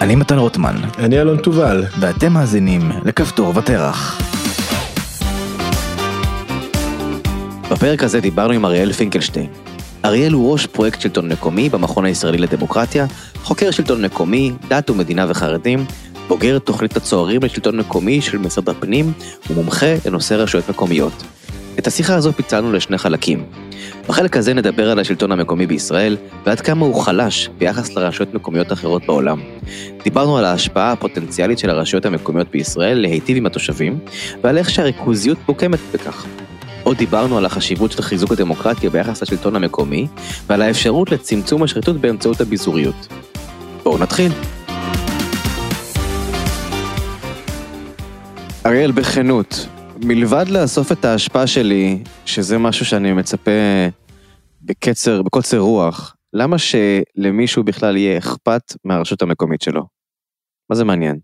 אני מתן רוטמן, אני אלון תובל. ואתם מאזינים לכפתור ותרח. בפרק הזה דיברנו עם אריאל פינקלשטיין. אריאל הוא ראש פרויקט שלטון מקומי במכון הישראלי לדמוקרטיה, חוקר שלטון מקומי, דת ומדינה וחרדים, בוגר תוכנית הצוערים לשלטון מקומי של משרד הפנים ומומחה לנושא רשויות מקומיות. את השיחה הזו פיצלנו לשני חלקים. בחלק הזה נדבר על השלטון המקומי בישראל ועד כמה הוא חלש ביחס לרשויות מקומיות אחרות בעולם. דיברנו על ההשפעה הפוטנציאלית של הרשויות המקומיות בישראל להיטיב עם התושבים ועל איך שהריכוזיות מוקמת בכך. עוד דיברנו על החשיבות של חיזוק הדמוקרטיה ביחס לשלטון המקומי ועל האפשרות לצמצום השחיתות באמצעות הביזוריות. בואו נתחיל. אריאל, בכנות, מלבד לאסוף את ההשפעה שלי, שזה משהו שאני מצפה בקצר, בקוצר רוח, למה שלמישהו בכלל יהיה אכפת מהרשות המקומית שלו? מה זה מעניין?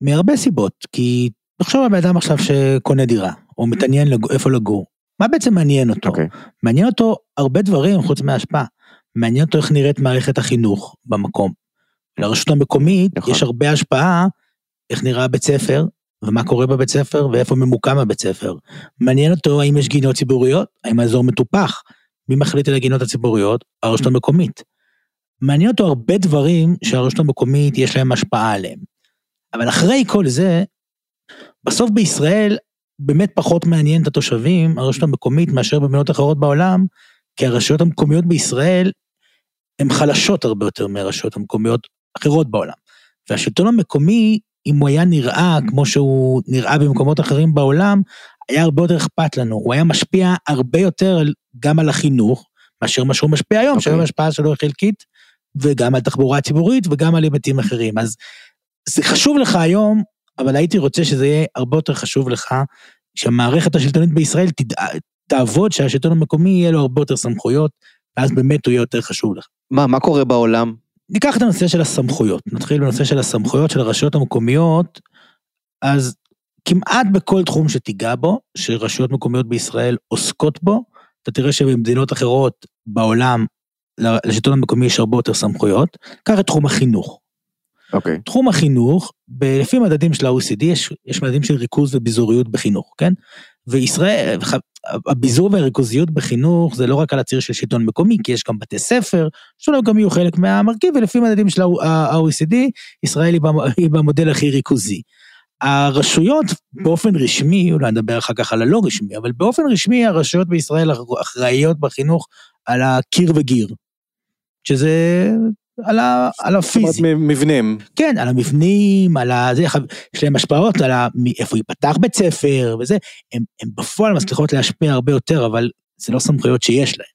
מהרבה סיבות, כי תחשוב על בן אדם עכשיו שקונה דירה, או מתעניין לג... איפה לגור. מה בעצם מעניין אותו? Okay. אוקיי. מעניין אותו הרבה דברים חוץ מההשפעה. מעניין אותו איך נראית מערכת החינוך במקום. לרשות המקומית נכון. יש הרבה השפעה איך נראה הבית ספר, ומה קורה בבית ספר, ואיפה ממוקם הבית ספר. מעניין אותו האם יש גינות ציבוריות, האם האזור מטופח. מי מחליט על הגינות הציבוריות? הרשות המקומית. מעניין אותו הרבה דברים שהרשות המקומית יש להם השפעה עליהם. אבל אחרי כל זה, בסוף בישראל באמת פחות מעניין את התושבים, הרשות המקומית, מאשר במדינות אחרות בעולם, כי הרשויות המקומיות בישראל הן חלשות הרבה יותר מהרשויות המקומיות אחרות בעולם. והשלטון המקומי, אם הוא היה נראה כמו שהוא נראה במקומות אחרים בעולם, היה הרבה יותר אכפת לנו, הוא היה משפיע הרבה יותר גם על החינוך, מאשר מה שהוא משפיע היום, okay. שהיום ההשפעה שלו היא חלקית, וגם על תחבורה ציבורית וגם על היבטים אחרים. אז זה חשוב לך היום, אבל הייתי רוצה שזה יהיה הרבה יותר חשוב לך, שהמערכת השלטונית בישראל תד... תעבוד, שהשלטון המקומי יהיה לו הרבה יותר סמכויות, ואז באמת הוא יהיה יותר חשוב לך. מה, מה קורה בעולם? ניקח את הנושא של הסמכויות, נתחיל בנושא של הסמכויות של הרשויות המקומיות, אז כמעט בכל תחום שתיגע בו, שרשויות מקומיות בישראל עוסקות בו, אתה תראה שבמדינות אחרות בעולם, לשלטון המקומי יש הרבה יותר סמכויות. קח את תחום החינוך. אוקיי. Okay. תחום החינוך, לפי מדדים של ה-OECD, יש, יש מדדים של ריכוז וביזוריות בחינוך, כן? וישראל, הביזור והריכוזיות בחינוך זה לא רק על הציר של שלטון מקומי, כי יש גם בתי ספר, שלטון מקומי הוא חלק מהמרכיב, ולפי מדדים של ה-OECD, ישראל היא במודל הכי ריכוזי. הרשויות באופן רשמי, אולי נדבר אחר כך על הלא רשמי, אבל באופן רשמי הרשויות בישראל אחראיות בחינוך על הקיר וגיר. שזה על, ה, על הפיזי. זאת אומרת מבנים. כן, על המבנים, על ה... זה, יש להם השפעות על ה, איפה ייפתח בית ספר וזה, הם, הם בפועל מצליחות להשפיע הרבה יותר, אבל זה לא סמכויות שיש להם.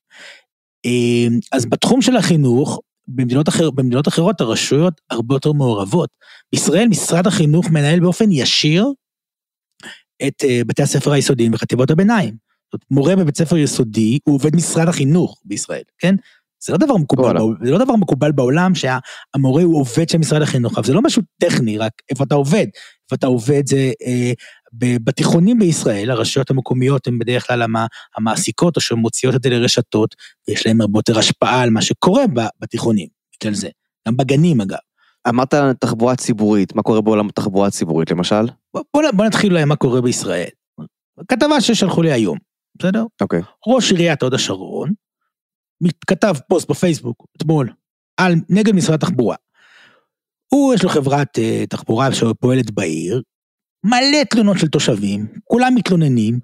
אמ, אז בתחום של החינוך, במדינות, אחר, במדינות אחרות הרשויות הרבה יותר מעורבות. בישראל משרד החינוך מנהל באופן ישיר את uh, בתי הספר היסודיים וחטיבות הביניים. זאת מורה בבית ספר יסודי הוא עובד משרד החינוך בישראל, כן? זה לא דבר מקובל, בעולם, זה לא דבר מקובל בעולם שהמורה הוא עובד של משרד החינוך, אבל זה לא משהו טכני, רק איפה אתה עובד. איפה אתה עובד זה אה, בתיכונים בישראל, הרשויות המקומיות הן בדרך כלל המע, המעסיקות או שמוציאות את זה לרשתות, ויש להן הרבה יותר השפעה על מה שקורה בתיכונים, בגלל זה. גם בגנים אגב. אמרת תחבורה ציבורית, מה קורה בעולם התחבורה הציבורית למשל? בוא, בוא, בוא נתחיל אולי מה קורה בישראל. כתבה ששלחו לי היום, בסדר? אוקיי. Okay. ראש עיריית הוד השרון, כתב פוסט בפייסבוק אתמול, על, נגד משרד התחבורה. הוא, יש לו חברת uh, תחבורה שפועלת בעיר, מלא תלונות של תושבים, כולם מתלוננים,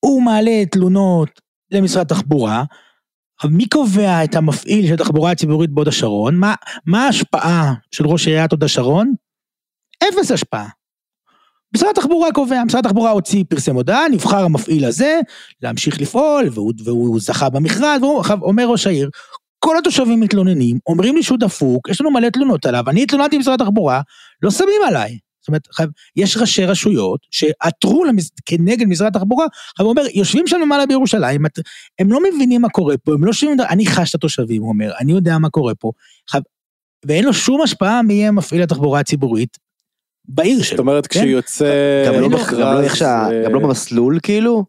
הוא מעלה תלונות למשרד התחבורה, מי קובע את המפעיל של התחבורה הציבורית בהוד השרון? מה, מה ההשפעה של ראש עיריית הוד השרון? אפס השפעה. משרד התחבורה קובע, משרד התחבורה הוציא, פרסם הודעה, נבחר המפעיל הזה להמשיך לפעול, והוא, והוא זכה במכרז, והוא אומר ראש העיר, כל התושבים מתלוננים, אומרים לי שהוא דפוק, יש לנו מלא תלונות עליו, אני התלוננתי במשרד התחבורה, לא שמים עליי. זאת אומרת, חייב, יש ראשי רשויות שעתרו למס... כנגד משרד התחבורה, אבל הוא אומר, יושבים שם למעלה בירושלים, הם לא מבינים מה קורה פה, הם לא שומעים, אני חש את התושבים, הוא אומר, אני יודע מה קורה פה. חייב, ואין לו שום השפעה מי יהיה מפעיל התחבורה הציבורית בעיר שלו. זאת אומרת, כן? כשיוצא... גם לא, מכרז, גם, לא שה... גם לא במסלול כאילו?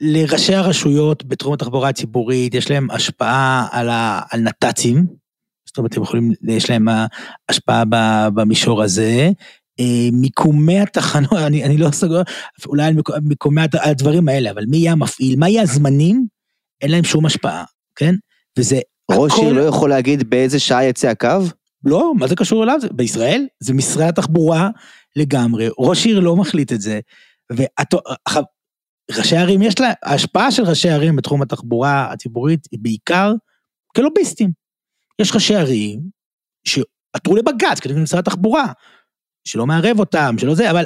לראשי הרשויות בתחום התחבורה הציבורית יש להם השפעה על, ה... על נת"צים, זאת אומרת, הם יכולים, יש להם השפעה במישור הזה. אה, מיקומי התחנות, אני, אני לא סגור, אולי על מיקומי הדברים האלה, אבל מי יהיה המפעיל, מה יהיה הזמנים, אין להם שום השפעה, כן? וזה... ראש עיר לא יכול להגיד באיזה שעה יצא הקו? לא, מה זה קשור אליו? בישראל זה משרד התחבורה לגמרי, ראש עיר לא מחליט את זה. וראשי ערים יש לה, ההשפעה של ראשי ערים בתחום התחבורה הציבורית היא בעיקר כלוביסטים. יש ראשי ערים שעתרו לבג"ץ כדי משרד התחבורה, שלא מערב אותם, שלא זה, אבל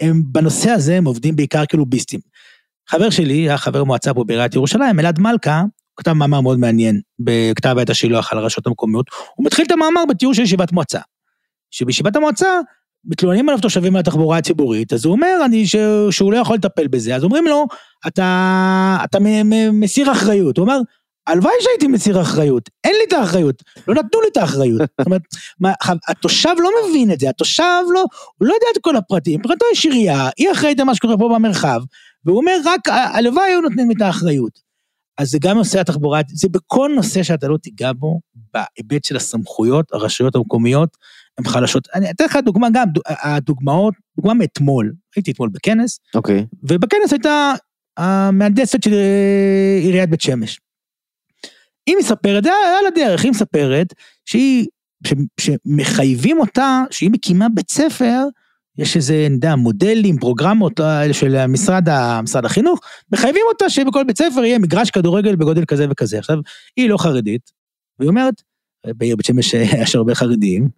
הם בנושא הזה הם עובדים בעיקר כלוביסטים. חבר שלי, היה חבר מועצה פה בעיריית ירושלים, אלעד מלכה, כתב מאמר מאוד מעניין בכתב עת השילוח על הרשויות המקומיות, הוא מתחיל את המאמר בתיאור של ישיבת מועצה. שבישיבת המועצה מתלוננים עליו תושבים מהתחבורה הציבורית, אז הוא אומר אני, ש, שהוא לא יכול לטפל בזה, אז אומרים לו, אתה, אתה מסיר אחריות, הוא אומר, הלוואי שהייתי מסיר אחריות, אין לי את האחריות, לא נתנו לי את האחריות. זאת אומרת, מה, התושב לא מבין את זה, התושב לא, הוא לא יודע את כל הפרטים, מבחינתו יש עירייה, היא אחראית על מה שקורה פה במרחב, והוא אומר רק, הלוואי היו נותנים לי את האחריות. אז זה גם נושא התחבורה, זה בכל נושא שאתה לא תיגע בו, בהיבט של הסמכויות, הרשויות המקומיות, הן חלשות. אני אתן לך דוגמה גם, הדוגמאות, דוגמה מאתמול, הייתי אתמול בכנס, אוקיי. Okay. ובכנס הייתה המהנדסת של אה, עיריית בית שמש. היא מספרת, זה על הדרך, היא מספרת שהיא, ש, שמחייבים אותה, שהיא מקימה בית ספר, יש איזה, אני יודע, מודלים, פרוגרמות אה, של משרד, משרד החינוך, מחייבים אותה שבכל בית ספר יהיה מגרש כדורגל בגודל כזה וכזה. עכשיו, היא לא חרדית, והיא אומרת, בעיר בית שמש יש הרבה חרדים,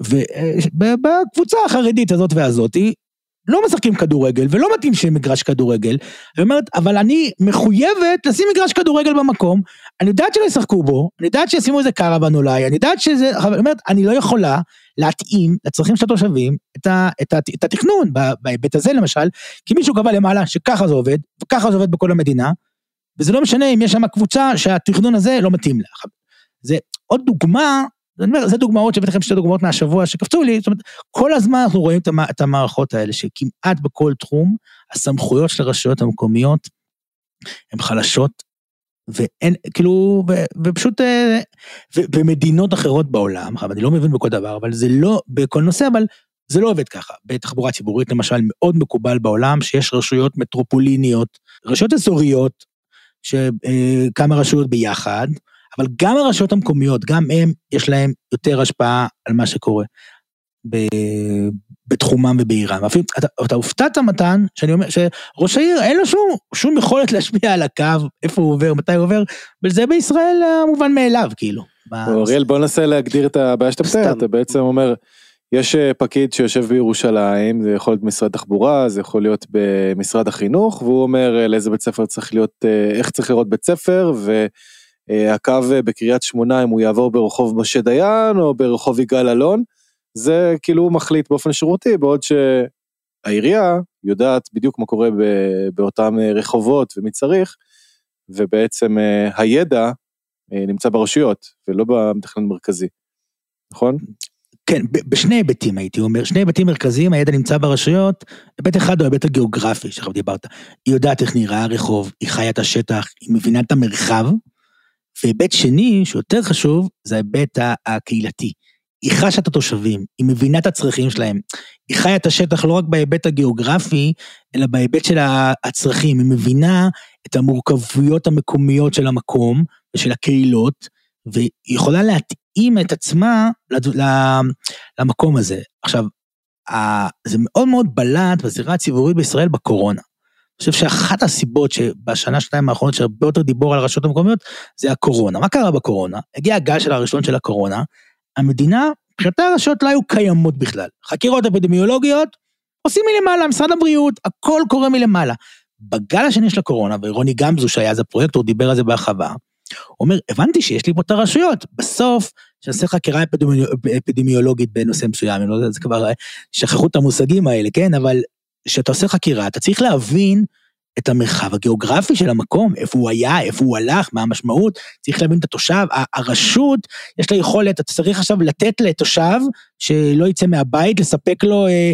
ובקבוצה החרדית הזאת והזאתי, לא משחקים כדורגל ולא מתאים שיהיה מגרש כדורגל. היא אומרת, אבל אני מחויבת לשים מגרש כדורגל במקום, אני יודעת שלא ישחקו בו, אני יודעת שישימו איזה קרוון אולי, אני יודעת שזה, היא אומרת, אני לא יכולה להתאים לצרכים של התושבים את, ה, את, ה, את התכנון בהיבט הזה למשל, כי מישהו קבע למעלה שככה זה עובד, וככה זה עובד בכל המדינה, וזה לא משנה אם יש שם קבוצה שהתכנון הזה לא מתאים לה. זה עוד דוגמה אני אומר, זה דוגמאות שהבאתי לכם שתי דוגמאות מהשבוע שקפצו לי, זאת אומרת, כל הזמן אנחנו רואים את המערכות האלה, שכמעט בכל תחום, הסמכויות של הרשויות המקומיות הן חלשות, ואין, כאילו, ו, ופשוט, אה, במדינות אחרות בעולם, אני לא מבין בכל דבר, אבל זה לא, בכל נושא, אבל זה לא עובד ככה. בתחבורה ציבורית, למשל, מאוד מקובל בעולם, שיש רשויות מטרופוליניות, רשויות אזוריות, שכמה אה, רשויות ביחד, אבל גם הרשויות המקומיות, גם הם, יש להם יותר השפעה על מה שקורה ב, בתחומם ובעירם. אפילו, אתה, אתה הופתעת, מתן, שאני אומר, שראש העיר אין לו שום, שום יכולת להשפיע על הקו, איפה הוא עובר, מתי הוא עובר, וזה בישראל המובן מאליו, כאילו. אוריאל, בוא ננסה להגדיר את הבעיה שאתה מתאר, אתה בעצם אומר, יש אה, פקיד שיושב בירושלים, זה יכול להיות משרד תחבורה, זה יכול להיות במשרד החינוך, והוא אומר אה, לאיזה בית ספר צריך להיות, אה, איך צריך לראות בית ספר, ו... אה, הקו אה, בקריית שמונה אם הוא יעבור ברחוב משה דיין או ברחוב יגאל אלון, זה כאילו הוא מחליט באופן שירותי, בעוד שהעירייה יודעת בדיוק מה קורה באותם אה, רחובות ומי צריך, ובעצם הידע נמצא ברשויות ולא במתכנן מרכזי, נכון? כן, בשני היבטים הייתי אומר, שני היבטים מרכזיים, הידע נמצא ברשויות, היבט אחד הוא ההיבט הגיאוגרפי שעכשיו דיברת, היא יודעת איך נראה הרחוב, היא חיה את השטח, היא מבינה את המרחב, והיבט שני, שיותר חשוב, זה ההיבט הקהילתי. היא חשה את התושבים, היא מבינה את הצרכים שלהם. היא חיה את השטח לא רק בהיבט הגיאוגרפי, אלא בהיבט של הצרכים. היא מבינה את המורכבויות המקומיות של המקום ושל הקהילות, והיא יכולה להתאים את עצמה למקום הזה. עכשיו, זה מאוד מאוד בלט בזירה הציבורית בישראל בקורונה. חושב שאחת הסיבות שבשנה, שנתיים האחרונות שהרבה יותר דיבור על הרשויות המקומיות, זה הקורונה. מה קרה בקורונה? הגיע הגל של הראשון של הקורונה, המדינה, מבחינתה הרשויות לא היו קיימות בכלל. חקירות אפידמיולוגיות, עושים מלמעלה, משרד הבריאות, הכל קורה מלמעלה. בגל השני של הקורונה, ורוני גמזו שהיה אז הפרויקטור, דיבר על זה בהרחבה, הוא אומר, הבנתי שיש לי פה את הרשויות. בסוף, כשנעשה חקירה אפידמיולוגית בנושא מסוים, אני לא יודע, זה כבר, שכחו את המושגים האלה, כן? אבל כשאתה עושה חקירה, אתה צריך להבין את המרחב הגיאוגרפי של המקום, איפה הוא היה, איפה הוא הלך, מה המשמעות, צריך להבין את התושב, הרשות, יש לה יכולת, אתה צריך עכשיו לתת לתושב שלא יצא מהבית, לספק לו, אה,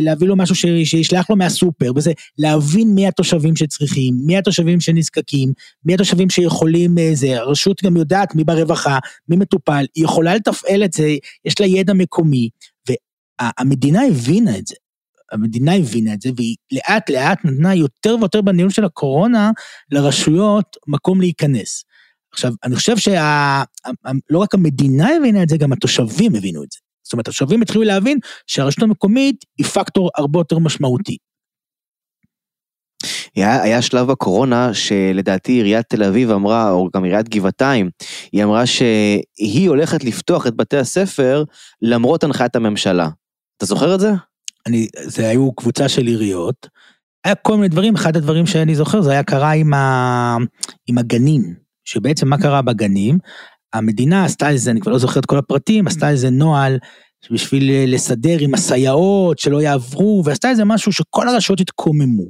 להביא לו משהו שישלח לו מהסופר, וזה להבין מי התושבים שצריכים, מי התושבים שנזקקים, מי התושבים שיכולים, אה, זה, הרשות גם יודעת מי ברווחה, מי מטופל, היא יכולה לתפעל את זה, יש לה ידע מקומי, והמדינה הבינה את זה. המדינה הבינה את זה, והיא לאט לאט נתנה יותר ויותר בניהול של הקורונה לרשויות מקום להיכנס. עכשיו, אני חושב שלא רק המדינה הבינה את זה, גם התושבים הבינו את זה. זאת אומרת, התושבים התחילו להבין שהרשות המקומית היא פקטור הרבה יותר משמעותי. היה, היה שלב בקורונה שלדעתי עיריית תל אביב אמרה, או גם עיריית גבעתיים, היא אמרה שהיא הולכת לפתוח את בתי הספר למרות הנחיית הממשלה. אתה זוכר את זה? אני, זה היו קבוצה של עיריות, היה כל מיני דברים, אחד הדברים שאני זוכר זה היה קרה עם, ה, עם הגנים, שבעצם מה קרה בגנים, המדינה עשתה איזה, אני כבר לא זוכר את כל הפרטים, עשתה איזה נוהל בשביל לסדר עם הסייעות שלא יעברו, ועשתה איזה משהו שכל הרשויות התקוממו.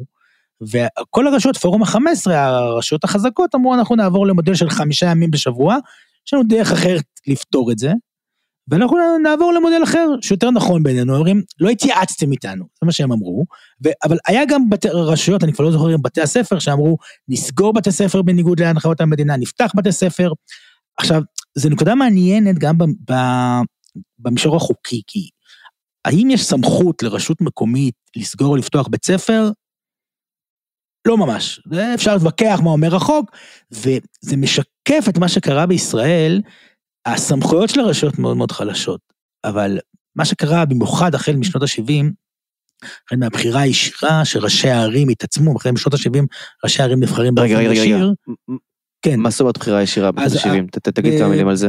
וכל הרשויות, פורום ה-15, הרשויות החזקות, אמרו אנחנו נעבור למודל של חמישה ימים בשבוע, יש לנו דרך אחרת לפתור את זה, ואנחנו נעבור למודל אחר, שיותר נכון בעינינו, אומרים, לא התייעצתם איתנו, זה מה שהם אמרו, ו... אבל היה גם בת... רשויות, אני כבר לא זוכר, בתי הספר, שאמרו, נסגור בתי ספר בניגוד להנחיות המדינה, נפתח בתי ספר. עכשיו, זו נקודה מעניינת גם ב... ב... במישור החוקי, כי האם יש סמכות לרשות מקומית לסגור או לפתוח בית ספר? לא ממש, אפשר להתווכח מה אומר החוק, וזה משקף את מה שקרה בישראל, הסמכויות של הרשויות מאוד מאוד חלשות, אבל מה שקרה במיוחד החל משנות ה-70, החל מהבחירה הישירה שראשי הערים התעצמו, החל משנות ה-70 ראשי הערים נבחרים באופן ישיר. כן. מה זאת אומרת בחירה ישירה בשנות ה-70? תגיד כמה מילים על זה.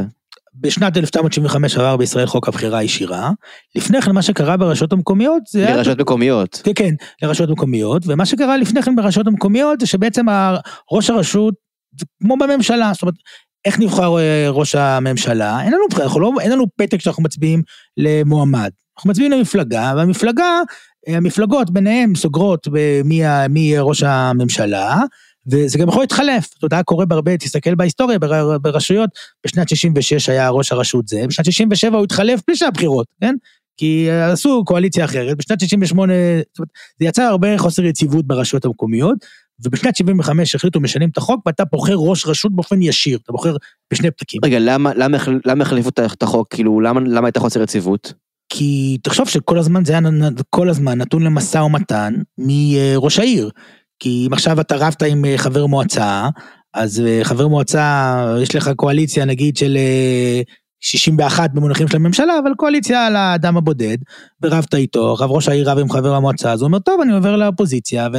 בשנת 1975 עבר בישראל חוק הבחירה הישירה, לפני כן מה שקרה ברשויות המקומיות זה... לרשויות מקומיות. כן, כן, לרשויות מקומיות, ומה שקרה לפני כן ברשויות המקומיות זה שבעצם ראש הרשות, כמו בממשלה, זאת אומרת, איך נבחר אה, ראש הממשלה? אין לנו לא, אין לנו פתק שאנחנו מצביעים למועמד. אנחנו מצביעים למפלגה, והמפלגה, אה, המפלגות ביניהן סוגרות מי יהיה ראש הממשלה, וזה גם יכול להתחלף, אתה יודע, קורה בהרבה, תסתכל בהיסטוריה, ברשויות, בשנת 66 היה ראש הרשות זה, בשנת 67 הוא התחלף בלי שהיה בחירות, כן? כי עשו קואליציה אחרת, בשנת 68, זאת אומרת, זה יצר הרבה חוסר יציבות ברשויות המקומיות, ובשנת 75 החליטו משנים את החוק ואתה בוחר ראש רשות באופן ישיר, אתה בוחר בשני פתקים. רגע, למה, למה, למה החליפו את החוק? כאילו, למה, למה הייתה חוסר יציבות? כי תחשוב שכל הזמן זה היה כל הזמן נתון למשא ומתן מראש העיר. כי אם עכשיו אתה רבת עם אה, חבר מועצה, אז אה, חבר מועצה, יש לך קואליציה נגיד של 61 אה, במונחים של הממשלה, אבל קואליציה על האדם הבודד, ורבת איתו, רב ראש העיר רב עם חבר המועצה, אז הוא אומר, טוב, אני עובר לאופוזיציה, ו,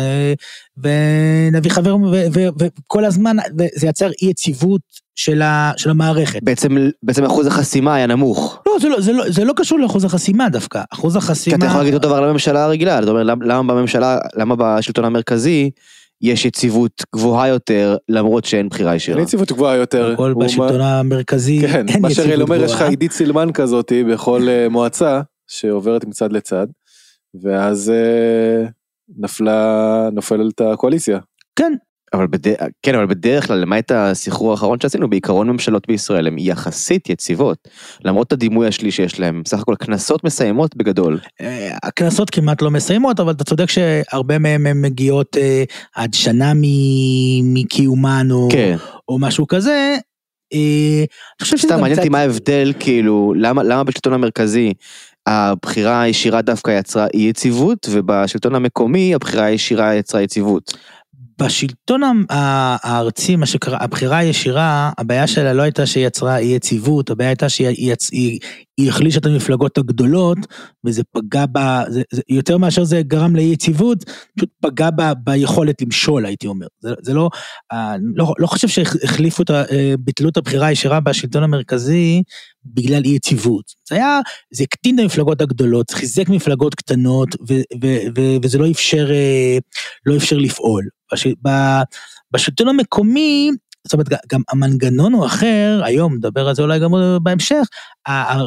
ונביא חבר, וכל הזמן, זה יצר אי יציבות של, ה, של המערכת. בעצם, בעצם אחוז החסימה היה נמוך. לא זה, לא, זה לא, זה לא קשור לאחוז החסימה דווקא, אחוז החסימה... כי אתה יכול להגיד אותו דבר לממשלה הרגילה, זאת אומרת, למה בממשלה, למה בשלטון המרכזי, יש יציבות גבוהה יותר, למרות שאין בחירה ישירה. אין יציבות גבוהה יותר. הכל בשלטון המרכזי, כן, אין יציבות גבוהה. מה שאריאל אומר, יש לך עידית סילמן כזאת בכל אה, מועצה, שעוברת מצד לצד, ואז אה, נפלה, נופלת הקואליציה. כן, אבל בדרך, כן, אבל בדרך כלל, למעט הסחרור האחרון שעשינו, בעיקרון ממשלות בישראל הן יחסית יציבות. למרות הדימוי השלישי שיש להן, בסך הכל כנסות מסיימות בגדול. אה, הכנסות כמעט לא מסיימות, אבל אתה צודק שהרבה מהן הן מגיעות אה, עד שנה מקיומן או, כן. או משהו כזה. אה, אני חושב שזה סתם מעניין אותי מה ההבדל, כאילו, למה, למה בשלטון המרכזי הבחירה הישירה דווקא יצרה אי יציבות, ובשלטון המקומי הבחירה הישירה יצרה יציבות. בשלטון הארצי, מה שקרה, הבחירה הישירה, הבעיה שלה לא הייתה שהיא יצרה אי יציבות, הבעיה הייתה שהיא. היא, החלישה את המפלגות הגדולות, וזה פגע ב... זה, זה, יותר מאשר זה גרם לאי יציבות, פשוט פגע ב, ביכולת למשול, הייתי אומר. זה, זה לא, אה, לא, לא חושב שהחליפו את ה... אה, ביטלו את הבחירה הישירה בשלטון המרכזי בגלל אי יציבות. זה היה, זה הקטין את המפלגות הגדולות, חיזק מפלגות קטנות, ו, ו, ו, וזה לא אפשר, אה, לא אפשר לפעול. בש, בשלטון המקומי, זאת אומרת, גם המנגנון הוא אחר, היום, נדבר על זה אולי גם בהמשך,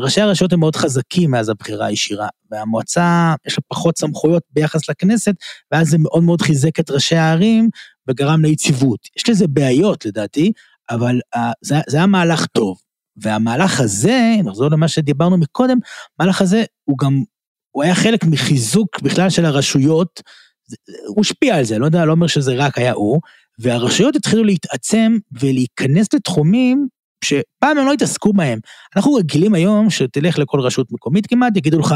ראשי הרשויות הם מאוד חזקים מאז הבחירה הישירה, והמועצה, יש לה פחות סמכויות ביחס לכנסת, ואז זה מאוד מאוד חיזק את ראשי הערים, וגרם ליציבות. יש לזה בעיות לדעתי, אבל זה, זה היה מהלך טוב. והמהלך הזה, נחזור למה שדיברנו מקודם, המהלך הזה הוא גם, הוא היה חלק מחיזוק בכלל של הרשויות, הוא השפיע על זה, לא יודע, לא אומר שזה רק היה הוא, והרשויות התחילו להתעצם ולהיכנס לתחומים שפעם הם לא התעסקו בהם. אנחנו רגילים היום שתלך לכל רשות מקומית כמעט, יגידו לך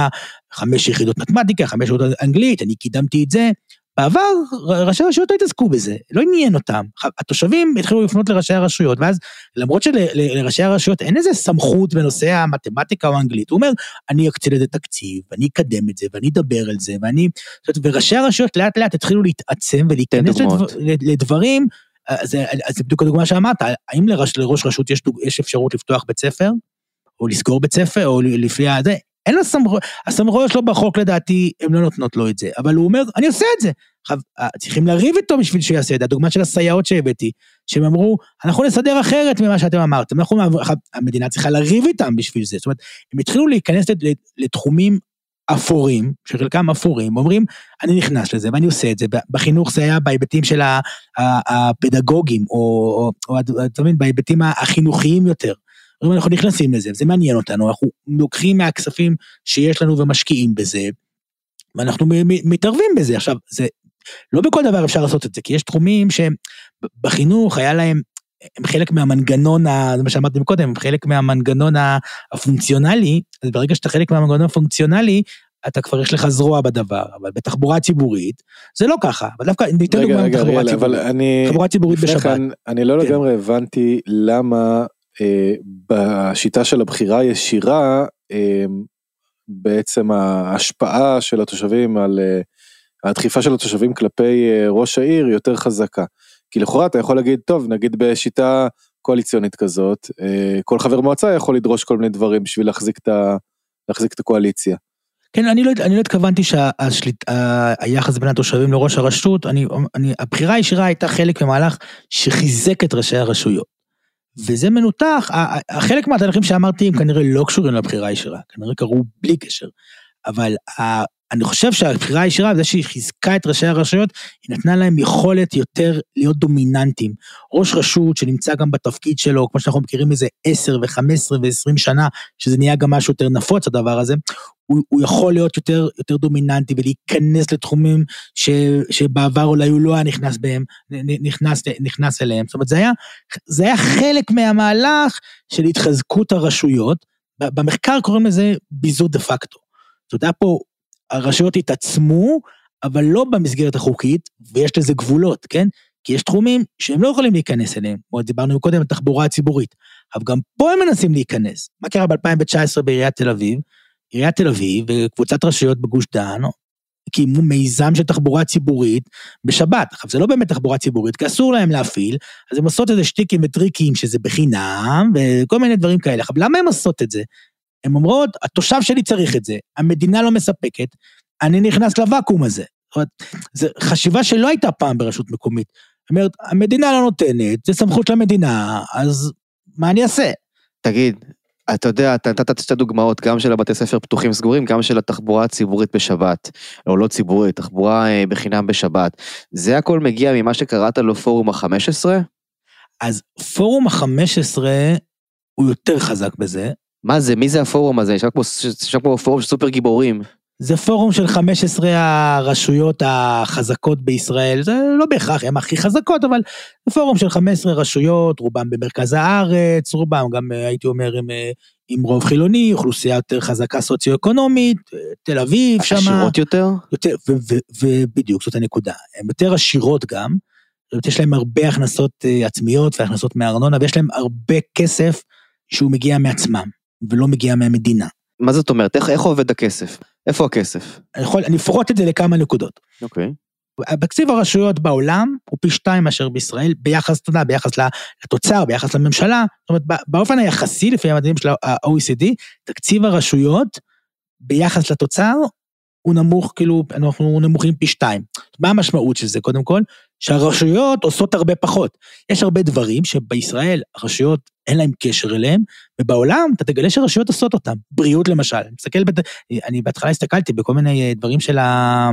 חמש יחידות מתמטיקה, חמש יחידות אנגלית, אני קידמתי את זה, בעבר ראשי הרשויות לא התעסקו בזה, לא עניין אותם. התושבים התחילו לפנות לראשי הרשויות, ואז למרות שלראשי הרשויות אין איזה סמכות בנושא המתמטיקה או האנגלית, הוא אומר, אני אקצה לזה תקציב, ואני אקדם את זה, ואני אדבר על זה, ואני... וראשי הרשויות לאט לאט התחילו להתעצם ולהיכנס לדבר, לדברים, זה, זה בדיוק הדוגמה שאמרת, האם לראש, לראש רשות יש, יש אפשרות לפתוח בית ספר, או לסגור בית ספר, או לפי זה, אין לו סמכויות, הסמכויות שלו בחוק לדעתי, הן לא נותנות לו את זה, אבל הוא אומר, אני עושה את זה. עכשיו, אה, צריכים לריב איתו בשביל שיעשה את זה, הדוגמה של הסייעות שהבאתי, שהם אמרו, אנחנו נסדר אחרת ממה שאתם אמרתם, אנחנו, המדינה צריכה לריב איתם בשביל זה, זאת אומרת, הם התחילו להיכנס לתחומים אפורים, שחלקם אפורים, אומרים, אני נכנס לזה ואני עושה את זה, בחינוך זה היה בהיבטים של הפדגוגים, או, אתה מבין, בהיבטים החינוכיים יותר. אומרים, אנחנו נכנסים לזה, זה מעניין אותנו, אנחנו לוקחים מהכספים שיש לנו ומשקיעים בזה, ואנחנו מתערבים בזה. עכשיו, זה, לא בכל דבר אפשר לעשות את זה, כי יש תחומים שבחינוך היה להם, הם חלק מהמנגנון, זה מה שאמרתי קודם, הם חלק מהמנגנון הפונקציונלי, אז ברגע שאתה חלק מהמנגנון הפונקציונלי, אתה כבר יש לך זרוע בדבר, אבל בתחבורה ציבורית זה לא ככה, אבל דווקא ניתן דוגמא בתחבורה ציבורית. תחבורה ציבורית בשבת. אני לא כן. לגמרי הבנתי למה בשיטה של הבחירה הישירה, אה, בעצם ההשפעה של התושבים על אה, הדחיפה של התושבים כלפי ראש העיר יותר חזקה. כי לכאורה אתה יכול להגיד, טוב, נגיד בשיטה קואליציונית כזאת, כל חבר מועצה יכול לדרוש כל מיני דברים בשביל להחזיק את, ה, להחזיק את הקואליציה. כן, אני לא, אני לא התכוונתי שהיחס בין התושבים לראש הרשות, אני, אני, הבחירה הישירה הייתה חלק ממהלך שחיזק את ראשי הרשויות. וזה מנותח, חלק מהתהליכים שאמרתי הם כנראה לא קשורים לבחירה הישירה, כנראה קרו בלי קשר. אבל אני חושב שהבחירה הישירה, זה שהיא חיזקה את ראשי הרשויות, היא נתנה להם יכולת יותר להיות דומיננטיים. ראש רשות שנמצא גם בתפקיד שלו, כמו שאנחנו מכירים איזה 10 ו-15 ו-20 שנה, שזה נהיה גם משהו יותר נפוץ הדבר הזה, הוא, הוא יכול להיות יותר, יותר דומיננטי ולהיכנס לתחומים ש, שבעבר אולי הוא לא היה נכנס בהם, נכנס, נכנס אליהם. זאת אומרת, זה היה, זה היה חלק מהמהלך של התחזקות הרשויות. במחקר קוראים לזה ביזור דה פקטו. אתה יודע, פה הרשויות התעצמו, אבל לא במסגרת החוקית, ויש לזה גבולות, כן? כי יש תחומים שהם לא יכולים להיכנס אליהם, כמו דיברנו קודם על תחבורה הציבורית, אבל גם פה הם מנסים להיכנס. מה קרה ב-2019 בעיריית תל אביב? עיריית תל אביב וקבוצת רשויות בגוש דן קיימו מיזם של תחבורה ציבורית בשבת. עכשיו, זה לא באמת תחבורה ציבורית, כי אסור להם להפעיל, אז הם עושות איזה שטיקים וטריקים שזה בחינם, וכל מיני דברים כאלה. עכשיו, למה הם עושות את זה? הן אומרות, התושב שלי צריך את זה, המדינה לא מספקת, אני נכנס לוואקום הזה. זאת אומרת, זו חשיבה שלא הייתה פעם ברשות מקומית. זאת אומרת, המדינה לא נותנת, זה סמכות של המדינה, אז מה אני אעשה? תגיד, אתה יודע, אתה נתת שתי דוגמאות, גם של הבתי ספר פתוחים סגורים, גם של התחבורה הציבורית בשבת, או לא ציבורית, תחבורה אה, בחינם בשבת. זה הכל מגיע ממה שקראת לו פורום ה-15? אז פורום ה-15 הוא יותר חזק בזה. מה זה? מי זה הפורום הזה? יש שם כמו פורום של סופר גיבורים. זה פורום של 15 הרשויות החזקות בישראל, זה לא בהכרח הן הכי חזקות, אבל זה פורום של 15 רשויות, רובם במרכז הארץ, רובם גם הייתי אומר עם, עם רוב חילוני, אוכלוסייה יותר חזקה סוציו-אקונומית, תל אביב שמה. עשירות יותר? יותר, ובדיוק זאת הנקודה, הן יותר עשירות גם, יש להם הרבה הכנסות אה, עצמיות והכנסות מארנונה, ויש להם הרבה כסף שהוא מגיע מעצמם, ולא מגיע מהמדינה. מה זאת אומרת? איך, איך עובד הכסף? איפה הכסף? אני יכול, אני אפרוט את זה לכמה נקודות. אוקיי. תקציב הרשויות בעולם הוא פי שתיים מאשר בישראל, ביחס, אתה יודע, ביחס לתוצר, ביחס לממשלה, זאת אומרת, באופן היחסי, לפי המדעים של ה-OECD, תקציב הרשויות ביחס לתוצר הוא נמוך, כאילו, אנחנו נמוכים פי שתיים. מה המשמעות של זה? קודם כל, שהרשויות עושות הרבה פחות. יש הרבה דברים שבישראל הרשויות אין להם קשר אליהם, ובעולם אתה תגלה שרשויות עושות אותם. בריאות למשל, אני מסתכל, בת... אני בהתחלה הסתכלתי בכל מיני אה, דברים של ה...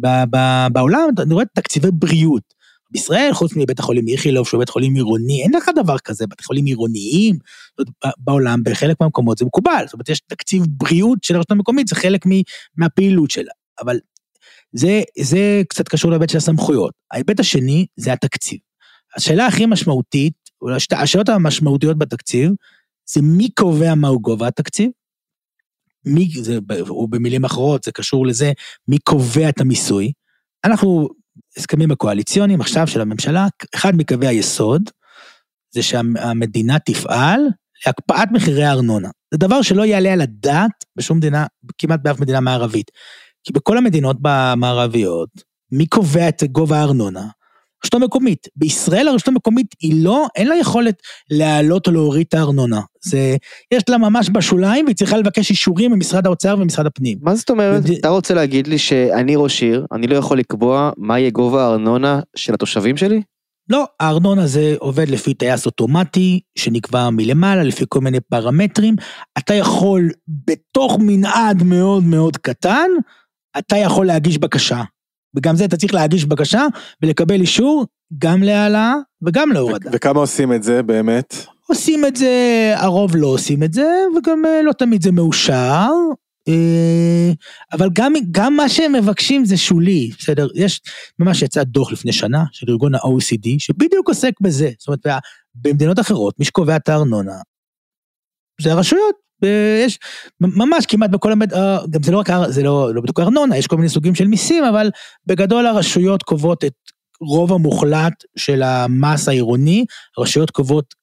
ב... ב... בעולם, אני רואה תקציבי בריאות. בישראל, חוץ מבית החולים איכילוב, שהוא בית חולים עירוני, אין לך דבר כזה, בתי חולים עירוניים, בעולם, בחלק מהמקומות זה מקובל, זאת אומרת, יש תקציב בריאות של הרשות המקומית, זה חלק מהפעילות שלה, אבל זה, זה קצת קשור להיבט של הסמכויות. ההיבט השני זה התקציב. השאלה הכי משמעותית, או השאלות המשמעותיות בתקציב, זה מי קובע מהו גובה התקציב, מי, זה, או במילים אחרות, זה קשור לזה, מי קובע את המיסוי. אנחנו, הסכמים הקואליציוניים עכשיו של הממשלה, אחד מקווי היסוד, זה שהמדינה תפעל להקפאת מחירי הארנונה. זה דבר שלא יעלה על הדעת בשום מדינה, כמעט באף מדינה מערבית. כי בכל המדינות המערביות, מי קובע את גובה הארנונה? הרשות המקומית. בישראל הרשות המקומית היא לא, אין לה יכולת להעלות או להוריד את הארנונה. זה, יש לה ממש בשוליים והיא צריכה לבקש אישורים ממשרד האוצר ומשרד הפנים. מה זאת אומרת? וד... אתה רוצה להגיד לי שאני ראש עיר, אני לא יכול לקבוע מה יהיה גובה הארנונה של התושבים שלי? לא, הארנונה זה עובד לפי טייס אוטומטי, שנקבע מלמעלה, לפי כל מיני פרמטרים. אתה יכול בתוך מנעד מאוד מאוד קטן, אתה יכול להגיש בקשה. וגם זה אתה צריך להגיש בקשה ולקבל אישור גם להעלאה וגם להורדה. וכמה עושים את זה באמת? עושים את זה, הרוב לא עושים את זה, וגם אה, לא תמיד זה מאושר. אה, אבל גם, גם מה שהם מבקשים זה שולי, בסדר? יש, ממש יצא דוח לפני שנה של ארגון ה-OECD, שבדיוק עוסק בזה. זאת אומרת, במדינות אחרות, מי שקובע את הארנונה, זה הרשויות. יש ממש כמעט בכל המד... אה, גם זה לא רק, זה לא, לא בדיוק ארנונה, יש כל מיני סוגים של מיסים, אבל בגדול הרשויות קובעות את רוב המוחלט של המס העירוני, הרשויות קובעות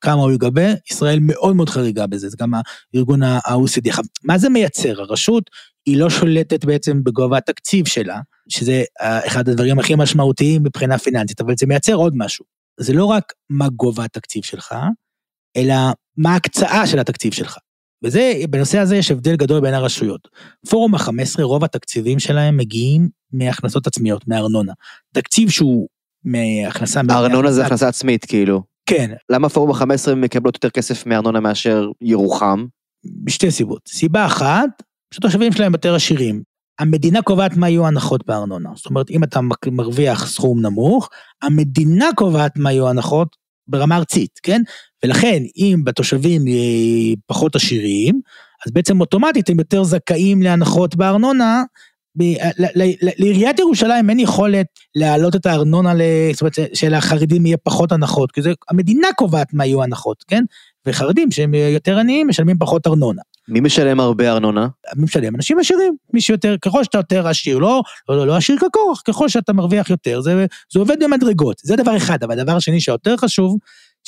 כמה הוא יגבה, ישראל מאוד מאוד חריגה בזה, זה גם הארגון ה-OECD. מה זה מייצר? הרשות היא לא שולטת בעצם בגובה התקציב שלה, שזה אה, אחד הדברים הכי משמעותיים מבחינה פיננסית, אבל זה מייצר עוד משהו. זה לא רק מה גובה התקציב שלך, אלא מה ההקצאה של התקציב שלך. וזה, בנושא הזה יש הבדל גדול בין הרשויות. פורום ה-15, רוב התקציבים שלהם מגיעים מהכנסות עצמיות, מארנונה. תקציב שהוא מהכנסה... הארנונה זה הכנסה עצמית, כאילו. כן. למה פורום ה-15 מקבלות יותר כסף מארנונה מאשר ירוחם? בשתי סיבות. סיבה אחת, שהתושבים שלהם יותר עשירים. המדינה קובעת מה יהיו ההנחות בארנונה. זאת אומרת, אם אתה מרוויח סכום נמוך, המדינה קובעת מה יהיו ההנחות ברמה ארצית, כן? ולכן, אם בתושבים פחות עשירים, אז בעצם אוטומטית הם יותר זכאים להנחות בארנונה. לעיריית ירושלים אין יכולת להעלות את הארנונה, זאת אומרת של החרדים יהיה פחות הנחות, כי זה, המדינה קובעת מה יהיו הנחות, כן? וחרדים שהם יותר עניים משלמים פחות ארנונה. מי משלם הרבה ארנונה? מי משלם? אנשים עשירים. מי שיותר, ככל שאתה יותר עשיר, לא, לא, לא, לא עשיר ככוח, ככל שאתה מרוויח יותר, זה, זה עובד במדרגות. זה דבר אחד, אבל הדבר השני שיותר חשוב,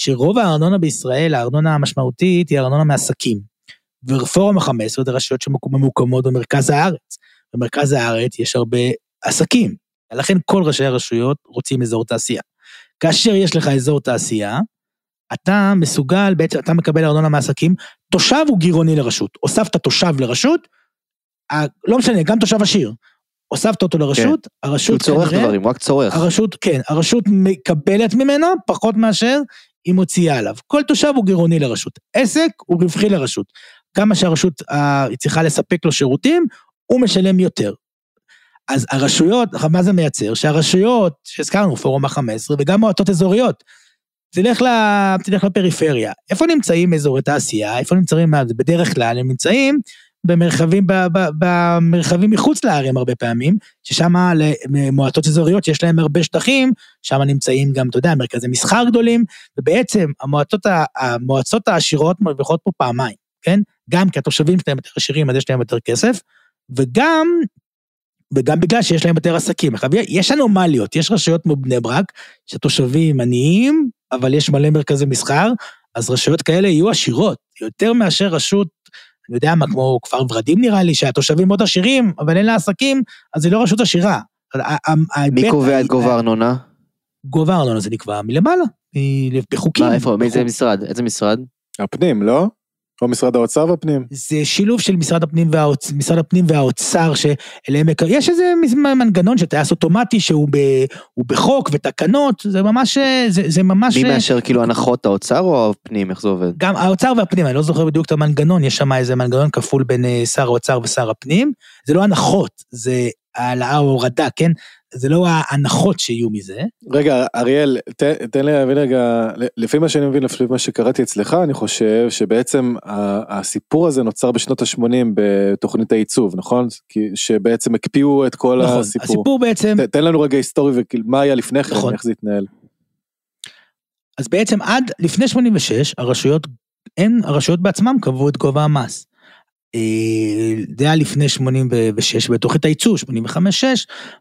שרוב הארנונה בישראל, הארנונה המשמעותית, היא ארנונה מעסקים. ורפורמה 15 זה רשויות שממוקמות במרכז הארץ. במרכז הארץ יש הרבה עסקים. לכן כל ראשי הרשויות רוצים אזור תעשייה. כאשר יש לך אזור תעשייה, אתה מסוגל, בעצם אתה מקבל ארנונה מעסקים, תושב הוא גירעוני לרשות. הוספת תושב לרשות, לא משנה, גם תושב עשיר. הוספת אותו לרשות, כן. הרשות כנראה... הוא צורך דברים, הוא רק צורך. הרשות, כן, הרשות מקבלת ממנו פחות מאשר היא מוציאה עליו. כל תושב הוא גירעוני לרשות. עסק הוא רווחי לרשות. כמה שהרשות אה, צריכה לספק לו שירותים, הוא משלם יותר. אז הרשויות, מה זה מייצר? שהרשויות, שהזכרנו, פורום ה-15, וגם מועצות אזוריות, תלך, ל, תלך לפריפריה. איפה נמצאים אזורי תעשייה? איפה נמצאים, בדרך כלל הם נמצאים במרחבים, במרחבים מחוץ לערים הרבה פעמים, ששם למועצות אזוריות שיש להם הרבה שטחים, שם נמצאים גם, אתה יודע, מרכזי מסחר גדולים, ובעצם המועצות, המועצות העשירות מרוויחות פה פעמיים, כן? גם כי התושבים שלהם יותר עשירים, אז יש להם יותר כסף, וגם וגם בגלל שיש להם יותר עסקים. עכשיו, יש אנומליות, יש רשויות כמו בני ברק, שהתושבים עניים, אבל יש מלא מרכזי מסחר, אז רשויות כאלה יהיו עשירות, יותר מאשר רשות, אני יודע מה, כמו כפר ורדים נראה לי, שהתושבים מאוד עשירים, אבל אין לה עסקים, אז היא לא רשות עשירה. מי קובע את גובה הארנונה? גובה הארנונה זה נקבע מלמעלה, בחוקים. מה, איפה, מאיזה משרד? איזה משרד? הפנים, לא? או משרד האוצר והפנים. זה שילוב של משרד הפנים, והאוצ... משרד הפנים והאוצר שאליהם, יש איזה מנגנון של טייס אוטומטי שהוא ב... בחוק ותקנות, זה ממש, זה, זה ממש... מי מאשר כאילו הנחות האוצר או הפנים, איך זה עובד? גם האוצר והפנים, אני לא זוכר בדיוק את המנגנון, יש שם איזה מנגנון כפול בין אה, שר האוצר ושר הפנים, זה לא הנחות, זה העלאה או הורדה, כן? זה לא ההנחות שיהיו מזה. רגע, אריאל, תן, תן לי להבין רגע, לפי מה שאני מבין, לפי מה שקראתי אצלך, אני חושב שבעצם הסיפור הזה נוצר בשנות ה-80 בתוכנית העיצוב, נכון? כי שבעצם הקפיאו את כל נכון, הסיפור. הסיפור בעצם... ת, תן לנו רגע היסטורי ומה היה לפני כן, נכון. איך זה התנהל. אז בעצם עד לפני 86, הרשויות, הן, הרשויות בעצמם קבעו את גובה המס. אה, זה היה לפני 86, בתוכנית הייצור 85-6,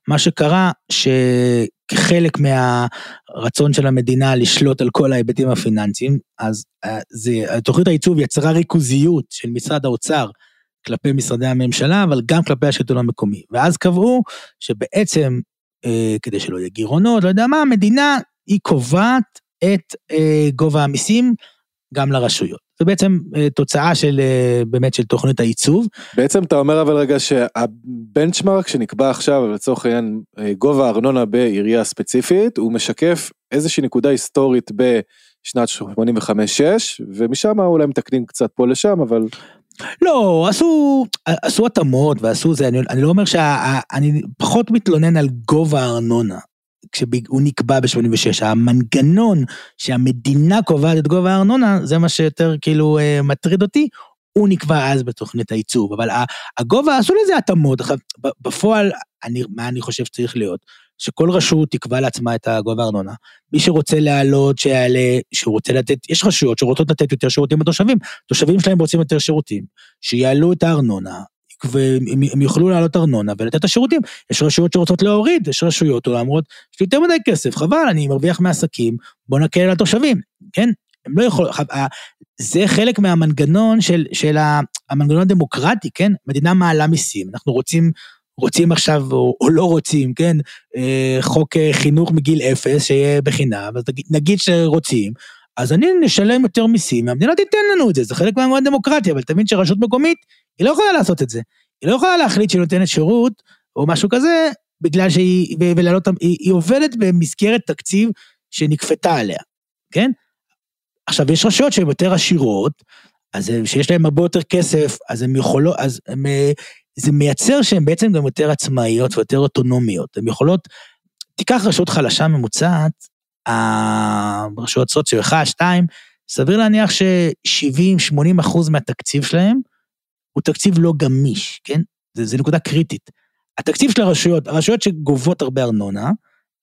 מה שקרה שכחלק מהרצון של המדינה לשלוט על כל ההיבטים הפיננסיים, אז אה, זה, תוכנית הייצוב יצרה ריכוזיות של משרד האוצר כלפי משרדי הממשלה, אבל גם כלפי השלטון המקומי. ואז קבעו שבעצם, אה, כדי שלא יהיה גירעונות, לא יודע מה, המדינה היא קובעת את גובה המיסים גם לרשויות. זה בעצם אה, תוצאה של אה, באמת של תוכנית העיצוב. בעצם אתה אומר אבל רגע שהבנצ'מרק שנקבע עכשיו לצורך העניין אה, גובה הארנונה בעירייה ספציפית הוא משקף איזושהי נקודה היסטורית בשנת 85-6 ומשם אולי מתקנים קצת פה לשם אבל. לא עשו עשו התאמות ועשו זה אני, אני לא אומר שאני פחות מתלונן על גובה הארנונה כשהוא נקבע ב-86, המנגנון שהמדינה קובעת את גובה הארנונה, זה מה שיותר כאילו אה, מטריד אותי, הוא נקבע אז בתוכנית הייצוב, אבל הגובה, עשו לזה התאמות, בפועל, אני, מה אני חושב שצריך להיות? שכל רשות תקבע לעצמה את הגובה הארנונה. מי שרוצה להעלות, שיעלה, שרוצה לתת, יש רשויות שרוצות לתת יותר שירותים לתושבים, תושבים שלהם רוצים יותר שירותים, שיעלו את הארנונה, והם יוכלו לעלות ארנונה ולתת את השירותים. יש רשויות שרוצות להוריד, יש רשויות שאומרות, יש לי יותר מדי כסף, חבל, אני מרוויח מעסקים, בוא נקל על התושבים, כן? הם לא יכולים, זה חלק מהמנגנון של, של המנגנון הדמוקרטי, כן? מדינה מעלה מיסים, אנחנו רוצים, רוצים עכשיו, או, או לא רוצים, כן? אה, חוק אה, חינוך מגיל אפס שיהיה בחינם, אז נגיד שרוצים, אז אני נשלם יותר מיסים, והמדינה תיתן לנו את זה, זה חלק מהמועד דמוקרטי, אבל תמיד שרשות מקומית היא לא יכולה לעשות את זה. היא לא יכולה להחליט שהיא נותנת שירות, או משהו כזה, בגלל שהיא, ולעלות, היא, היא עובדת במסגרת תקציב שנכפתה עליה, כן? עכשיו, יש רשויות שהן יותר עשירות, אז שיש להן הרבה יותר כסף, אז הן יכולות, אז הם, זה מייצר שהן בעצם גם יותר עצמאיות ויותר אוטונומיות. הן יכולות, תיקח רשות חלשה ממוצעת, הרשויות סוציו 1, 2, סביר להניח ש-70-80 אחוז מהתקציב שלהם הוא תקציב לא גמיש, כן? זה, זה נקודה קריטית. התקציב של הרשויות, הרשויות שגובות הרבה ארנונה,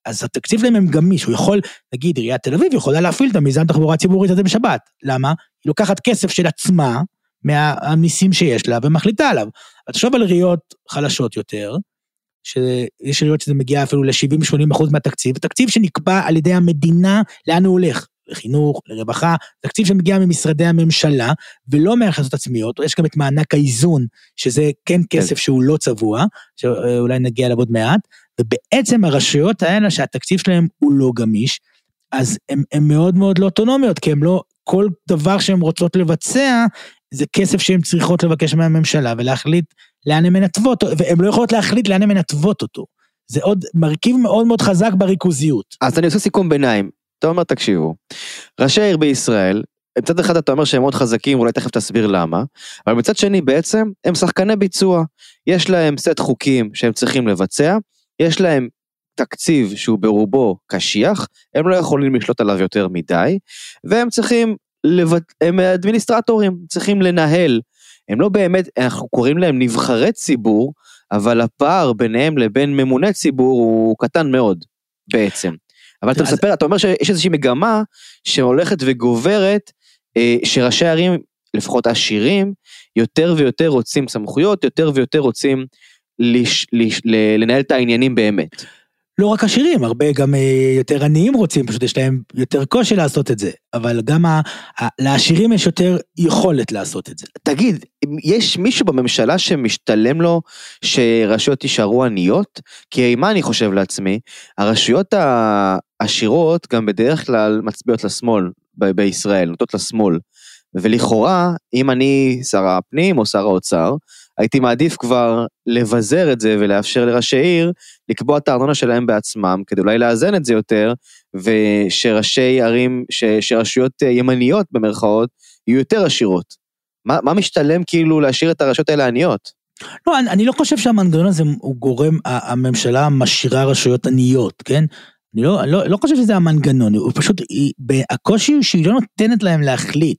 אז התקציב שלהם הם גמיש, הוא יכול, נגיד עיריית תל אביב יכולה להפעיל את המיזם תחבורה ציבורית הזה בשבת. למה? היא לוקחת כסף של עצמה, מהמיסים שיש לה, ומחליטה עליו. תחשוב על עיריות חלשות יותר, שיש עיריות שזה מגיע אפילו ל-70-80 אחוז מהתקציב, תקציב שנקבע על ידי המדינה לאן הוא הולך. לחינוך, לרווחה, תקציב שמגיע ממשרדי הממשלה, ולא מהכנסות עצמיות, יש גם את מענק האיזון, שזה כן, כן כסף שהוא לא צבוע, שאולי נגיע אליו עוד מעט, ובעצם הרשויות האלה שהתקציב שלהם הוא לא גמיש, אז הן מאוד מאוד לא אוטונומיות, כי הן לא, כל דבר שהן רוצות לבצע, זה כסף שהן צריכות לבקש מהממשלה ולהחליט לאן הן מנתבות, והן לא יכולות להחליט לאן הן מנתבות אותו. זה עוד מרכיב מאוד מאוד חזק בריכוזיות. אז אני עושה סיכום ביניים. אתה אומר, תקשיבו, ראשי העיר בישראל, מצד אחד אתה אומר שהם מאוד חזקים, אולי תכף תסביר למה, אבל מצד שני בעצם הם שחקני ביצוע. יש להם סט חוקים שהם צריכים לבצע, יש להם תקציב שהוא ברובו קשיח, הם לא יכולים לשלוט עליו יותר מדי, והם צריכים, לבט... הם אדמיניסטרטורים, צריכים לנהל. הם לא באמת, אנחנו קוראים להם נבחרי ציבור, אבל הפער ביניהם לבין ממוני ציבור הוא קטן מאוד, בעצם. אבל אתה מספר, אתה אומר שיש איזושהי מגמה שהולכת וגוברת, אה, שראשי ערים, לפחות עשירים, יותר ויותר רוצים סמכויות, יותר ויותר רוצים לנהל את העניינים באמת. לא רק עשירים, הרבה גם אה, יותר עניים רוצים, פשוט יש להם יותר קושי לעשות את זה, אבל גם ה, ה, לעשירים יש יותר יכולת לעשות את זה. תגיד, יש מישהו בממשלה שמשתלם לו שרשויות יישארו עניות? כי מה אני חושב לעצמי, הרשויות העשירות גם בדרך כלל מצביעות לשמאל ב- בישראל, נוטות לשמאל. ולכאורה, אם אני שר הפנים או שר האוצר, הייתי מעדיף כבר לבזר את זה ולאפשר לראשי עיר לקבוע את הארנונה שלהם בעצמם, כדי אולי לאזן את זה יותר, ושראשי ערים, ש, שרשויות ימניות במרכאות, יהיו יותר עשירות. מה, מה משתלם כאילו להשאיר את הרשויות האלה עניות? לא, אני, אני לא חושב שהמנגנון הזה הוא גורם, הממשלה משאירה רשויות עניות, כן? אני לא, לא, לא חושב שזה המנגנון, הוא פשוט, היא, הקושי הוא שהיא לא נותנת להם להחליט.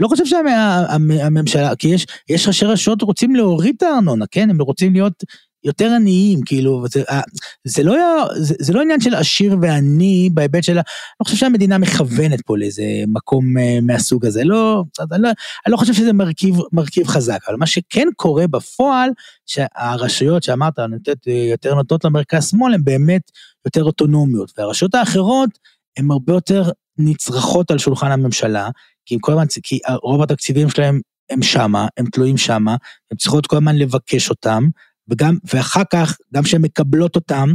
לא חושב שהממשלה, כי יש, ראשי רשויות רוצים להוריד את הארנונה, כן? הם רוצים להיות יותר עניים, כאילו, זה, אה, זה, לא, זה, זה לא עניין של עשיר ועני בהיבט של, אני לא חושב שהמדינה מכוונת פה לאיזה מקום אה, מהסוג הזה, לא, אני לא, אני לא חושב שזה מרכיב, מרכיב חזק, אבל מה שכן קורה בפועל, שהרשויות שאמרת, נותנת, יותר נוטות למרכז שמאל, הן באמת יותר אוטונומיות, והרשויות האחרות הן הרבה יותר נצרכות על שולחן הממשלה, כי, כל הזמן, כי רוב התקציבים שלהם הם שמה, הם תלויים שמה, הם צריכות כל הזמן לבקש אותם, וגם, ואחר כך, גם כשהן מקבלות אותם,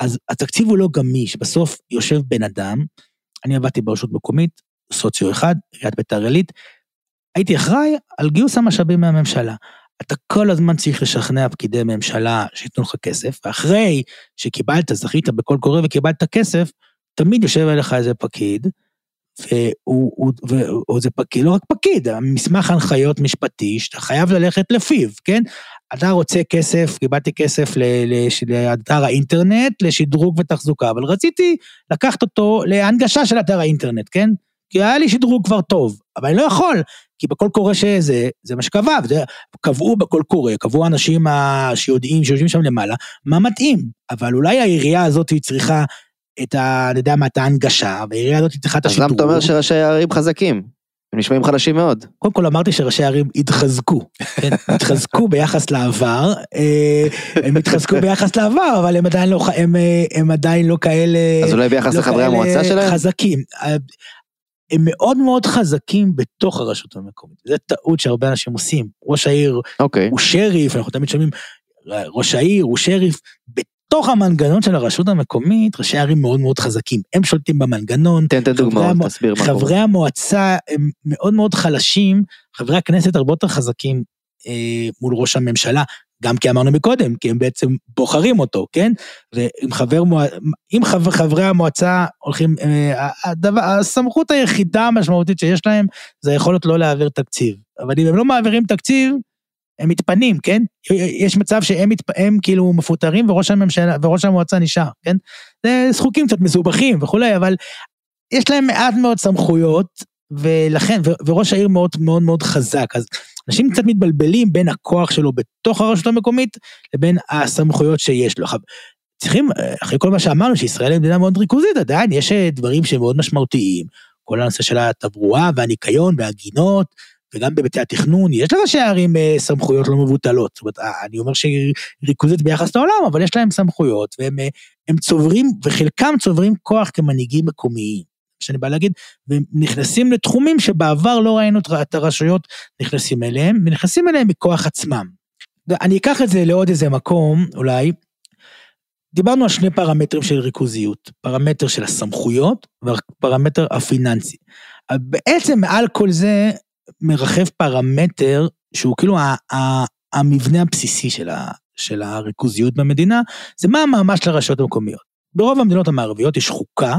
אז התקציב הוא לא גמיש, בסוף יושב בן אדם, אני עבדתי ברשות מקומית, סוציו אחד, עיריית ביתר עילית, הייתי אחראי על גיוס המשאבים מהממשלה. אתה כל הזמן צריך לשכנע פקידי ממשלה שייתנו לך כסף, ואחרי שקיבלת, זכית בקול קורא וקיבלת כסף, תמיד יושב אליך איזה פקיד, והוא, הוא, והוא, זה פקיד, לא רק פקיד, מסמך הנחיות משפטי שאתה חייב ללכת לפיו, כן? אתה רוצה כסף, קיבלתי כסף לאתר האינטרנט, לשדרוג ותחזוקה, אבל רציתי לקחת אותו להנגשה של אתר האינטרנט, כן? כי היה לי שדרוג כבר טוב, אבל אני לא יכול, כי בקול קורא שזה, זה מה שקבע, וזה, קבעו בקול קורא, קבעו אנשים שיודעים, שיושבים שם למעלה, מה מתאים, אבל אולי העירייה הזאת צריכה את ה... אני יודע מה, את ההנגשה, והעירייה הזאת צריכה את השדרוג. אז למה אתה אומר שראשי הערים חזקים? הם נשמעים חלשים מאוד. קודם כל אמרתי שראשי הערים התחזקו, כן? התחזקו ביחס לעבר, אה, הם התחזקו ביחס לעבר, אבל הם עדיין לא, הם, אה, הם עדיין לא כאלה... אז אולי ביחס לא לחברי המועצה שלהם? חזקים. אה, הם מאוד מאוד חזקים בתוך הרשות המקומית. זו טעות שהרבה אנשים עושים. ראש העיר okay. אוקיי. הוא שריף, אנחנו תמיד שומעים, ראש העיר הוא שריף, בתוך המנגנון של הרשות המקומית, ראשי ערים מאוד מאוד חזקים, הם שולטים במנגנון. תן את הדוגמאות, תסביר מה קורה. חברי המועצה הם מאוד מאוד חלשים, חברי הכנסת הרבה יותר חזקים אה, מול ראש הממשלה, גם כי אמרנו מקודם, כי הם בעצם בוחרים אותו, כן? ואם חבר, אם חבר, חברי המועצה הולכים, אה, הדבר, הסמכות היחידה המשמעותית שיש להם, זה היכולת לא להעביר תקציב. אבל אם הם לא מעבירים תקציב, הם מתפנים, כן? יש מצב שהם מתפ... הם כאילו מפוטרים וראש הממשלה וראש המועצה נשאר, כן? זה חוקים קצת מסובכים וכולי, אבל יש להם מעט מאוד סמכויות, ולכן, ו... וראש העיר מאוד מאוד מאוד חזק, אז אנשים קצת מתבלבלים בין הכוח שלו בתוך הרשות המקומית לבין הסמכויות שיש לו. עכשיו, צריכים, אחרי כל מה שאמרנו, שישראל היא מדינה מאוד ריכוזית, עדיין יש דברים שהם מאוד משמעותיים. כל הנושא של התברואה והניקיון והגינות, וגם בהיבטי התכנון, יש לראשי הערים אה, סמכויות לא מבוטלות. זאת אומרת, אה, אני אומר שהיא ריכוזית ביחס לעולם, אבל יש להם סמכויות, והם אה, צוברים, וחלקם צוברים כוח כמנהיגים מקומיים. שאני בא להגיד, והם נכנסים לתחומים שבעבר לא ראינו את הרשויות נכנסים אליהם, ונכנסים אליהם מכוח עצמם. אני אקח את זה לעוד איזה מקום, אולי. דיברנו על שני פרמטרים של ריכוזיות, פרמטר של הסמכויות ופרמטר הפיננסי. בעצם מעל כל זה מרחב פרמטר שהוא כאילו ה, ה, המבנה הבסיסי של, ה, של הריכוזיות במדינה, זה מה המאמץ של הרשויות המקומיות. ברוב המדינות המערביות יש חוקה,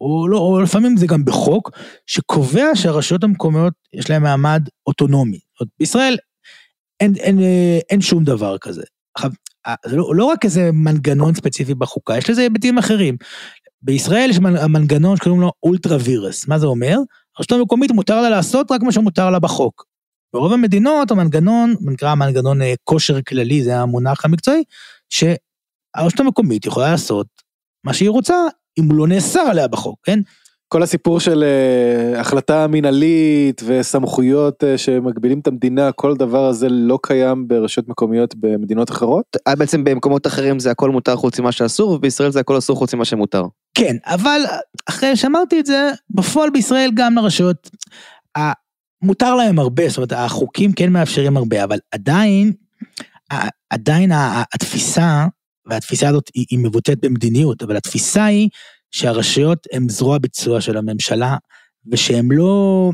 או, לא, או לפעמים זה גם בחוק, שקובע שהרשויות המקומיות יש להן מעמד אוטונומי. בישראל אין, אין, אין, אין שום דבר כזה. עכשיו, זה לא, לא רק איזה מנגנון ספציפי בחוקה, יש לזה היבטים אחרים. בישראל יש מנגנון שקוראים לו אולטרה וירס, מה זה אומר? הרשות המקומית מותר לה לעשות רק מה שמותר לה בחוק. ברוב המדינות המנגנון, נקרא מנגנון אה, כושר כללי, זה המונח המקצועי, שהרשות המקומית יכולה לעשות מה שהיא רוצה, אם לא נאסר עליה בחוק, כן? כל הסיפור של uh, החלטה מינהלית וסמכויות uh, שמגבילים את המדינה, כל דבר הזה לא קיים ברשויות מקומיות במדינות אחרות? בעצם במקומות אחרים זה הכל מותר חוץ ממה שאסור, ובישראל זה הכל אסור חוץ ממה שמותר. כן, אבל אחרי שאמרתי את זה, בפועל בישראל גם לרשויות, מותר להם הרבה, זאת אומרת, החוקים כן מאפשרים הרבה, אבל עדיין, עדיין התפיסה, והתפיסה הזאת היא, היא מבוטאת במדיניות, אבל התפיסה היא שהרשויות הן זרוע ביצוע של הממשלה, ושהן לא,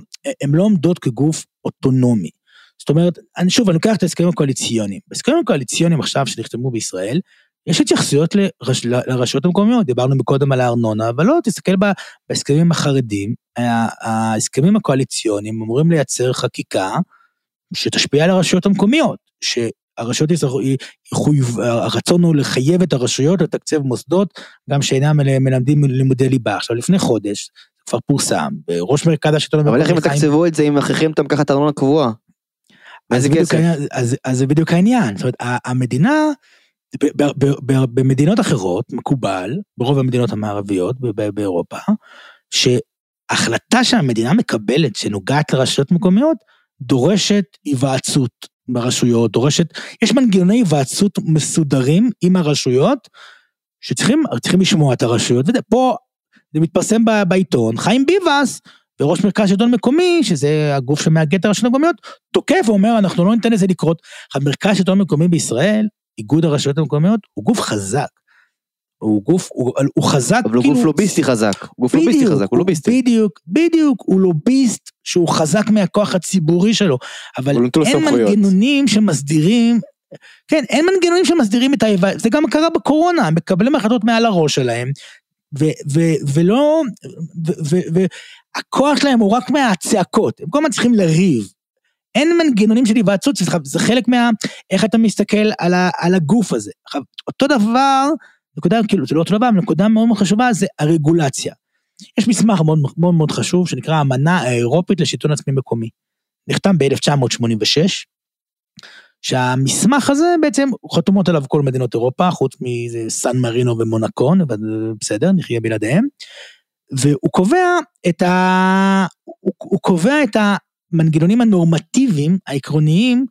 לא עומדות כגוף אוטונומי. זאת אומרת, אני שוב, אני לוקח את ההסכמים הקואליציוניים. בהסכמים הקואליציוניים עכשיו שנחתמו בישראל, יש התייחסויות לרש, לרשויות המקומיות, דיברנו מקודם על הארנונה, אבל לא, תסתכל בהסכמים החרדים, ההסכמים הקואליציוניים אמורים לייצר חקיקה שתשפיע על הרשויות המקומיות, שהרשויות יצטרכו, הרצון הוא לחייב את הרשויות לתקצב מוסדות, גם שאינם מלמדים לימודי ליבה. עכשיו, לפני חודש, כבר פורסם, בראש מרכז השלטון המקומי. אבל איך הם יתקצבו את זה אם מכריחים אותם לקחת ארנונה קבועה? אז, אז, אז זה בדיוק העניין, זאת אומרת, המדינה, במדינות אחרות מקובל, ברוב המדינות המערביות באירופה, שהחלטה שהמדינה מקבלת שנוגעת לרשויות מקומיות, דורשת היוועצות ברשויות, דורשת, יש מנגנוני היוועצות מסודרים עם הרשויות, שצריכים לשמוע את הרשויות, ופה זה מתפרסם בעיתון, חיים ביבס, וראש מרכז שלטון מקומי, שזה הגוף שמאגד את הרשויות המקומיות, תוקף ואומר, אנחנו לא ניתן לזה לקרות. המרכז שלטון מקומי בישראל, איגוד הרשויות המקומיות, הוא גוף חזק. הוא גוף, הוא, הוא חזק, אבל כאילו... הוא גוף לוביסטי חזק, גוף בדיוק, לוביסטי חזק, הוא לוביסטי. בדיוק, בדיוק, הוא לוביסט שהוא חזק מהכוח הציבורי שלו, אבל אין מנגנונים שמסדירים, כן, אין מנגנונים שמסדירים את ההיוועצות, זה גם קרה בקורונה, מקבלים החלטות מעל הראש שלהם, ו, ו, ולא, והכוח שלהם הוא רק מהצעקות, הם כל הזמן צריכים לריב. אין מנגנונים של היוועצות, זה חלק מה... איך אתה מסתכל על, ה, על הגוף הזה. אותו דבר, נקודה, כאילו, זה לא אותו דבר, נקודה מאוד מאוד חשובה זה הרגולציה. יש מסמך מאוד מאוד מאוד חשוב שנקרא האמנה האירופית לשלטון עצמי מקומי. נחתם ב-1986, שהמסמך הזה בעצם חתומות עליו כל מדינות אירופה, חוץ מסן מרינו ומונקון, בסדר, נחיה בלעדיהם. והוא קובע את ה... הוא, הוא קובע את המנגנונים הנורמטיביים, העקרוניים,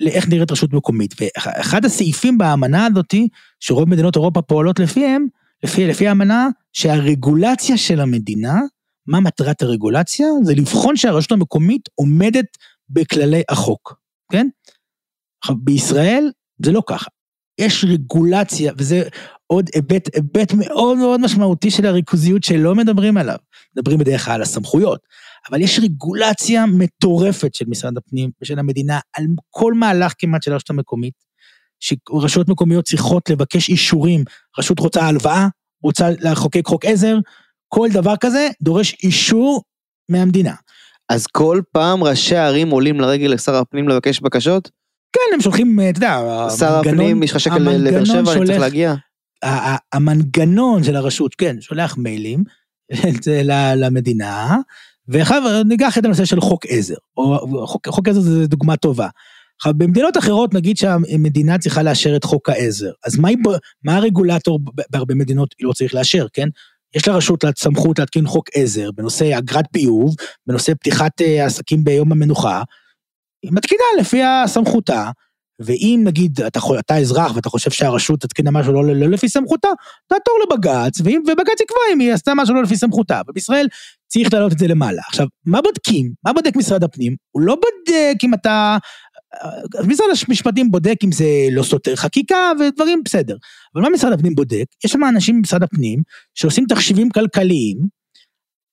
לאיך נראית רשות מקומית. ואחד הסעיפים באמנה הזאתי, שרוב מדינות אירופה פועלות לפיהם, לפי, לפי האמנה, שהרגולציה של המדינה, מה מטרת הרגולציה? זה לבחון שהרשות המקומית עומדת בכללי החוק, כן? עכשיו, בישראל זה לא ככה. יש רגולציה, וזה עוד היבט, היבט מאוד מאוד משמעותי של הריכוזיות שלא מדברים עליו. מדברים בדרך כלל על הסמכויות, אבל יש רגולציה מטורפת של משרד הפנים ושל המדינה על כל מהלך כמעט של הרשות המקומית, שרשויות מקומיות צריכות לבקש אישורים, רשות רוצה הלוואה, רוצה לחוקק חוק עזר, כל דבר כזה דורש אישור מהמדינה. אז כל פעם ראשי הערים עולים לרגל לשר הפנים לבקש בקשות? כן, הם שולחים, אתה יודע, שר הפנים, יש לך שקל לבאר שבע, אני צריך להגיע. המנגנון של הרשות, כן, שולח מיילים למדינה, ואחר ניקח את הנושא של חוק עזר, או חוק, חוק עזר זה דוגמה טובה. עכשיו, במדינות אחרות נגיד שהמדינה צריכה לאשר את חוק העזר, אז מה, מה הרגולטור בהרבה מדינות לא צריך לאשר, כן? יש לרשות סמכות להתקין חוק עזר בנושא אגרת ביוב, בנושא פתיחת אה, עסקים ביום המנוחה, היא מתקינה לפי סמכותה, ואם נגיד אתה, אתה אזרח ואתה חושב שהרשות תתקינה משהו לא, לא לפי סמכותה, תעתור לבג"ץ, ובג"ץ יקבע אם היא עשתה משהו לא לפי סמכותה. ובישראל צריך להעלות את זה למעלה. עכשיו, מה בודקים? מה בודק משרד הפנים? הוא לא בודק אם אתה... משרד המשפטים בודק אם זה לא סותר חקיקה ודברים בסדר. אבל מה משרד הפנים בודק? יש שם אנשים במשרד הפנים שעושים תחשיבים כלכליים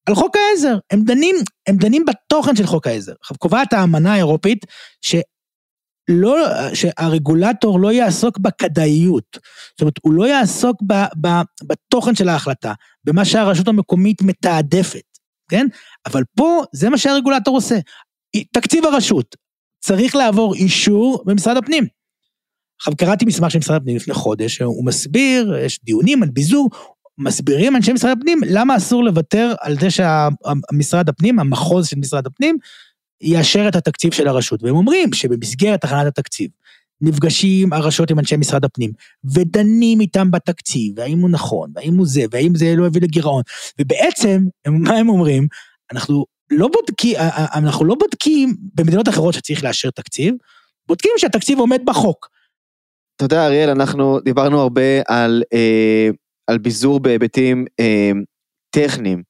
על חוק העזר. הם דנים, הם דנים בתוכן של חוק העזר. קובעת האמנה האירופית ש... לא, שהרגולטור לא יעסוק בכדאיות, זאת אומרת, הוא לא יעסוק ב, ב, בתוכן של ההחלטה, במה שהרשות המקומית מתעדפת, כן? אבל פה זה מה שהרגולטור עושה. תקציב הרשות צריך לעבור אישור במשרד הפנים. עכשיו קראתי מסמך של משרד הפנים לפני חודש, הוא מסביר, יש דיונים על ביזור, מסבירים אנשי משרד הפנים למה אסור לוותר על זה שהמשרד הפנים, המחוז של משרד הפנים, יאשר את התקציב של הרשות, והם אומרים שבמסגרת הכנת התקציב, נפגשים הרשויות עם אנשי משרד הפנים, ודנים איתם בתקציב, והאם הוא נכון, והאם הוא זה, והאם זה לא יביא לגירעון, ובעצם, מה הם אומרים? אנחנו לא בודקים, אנחנו לא בודקים במדינות אחרות שצריך לאשר תקציב, בודקים שהתקציב עומד בחוק. אתה יודע, אריאל, אנחנו דיברנו הרבה על, אה, על ביזור בהיבטים אה, טכניים.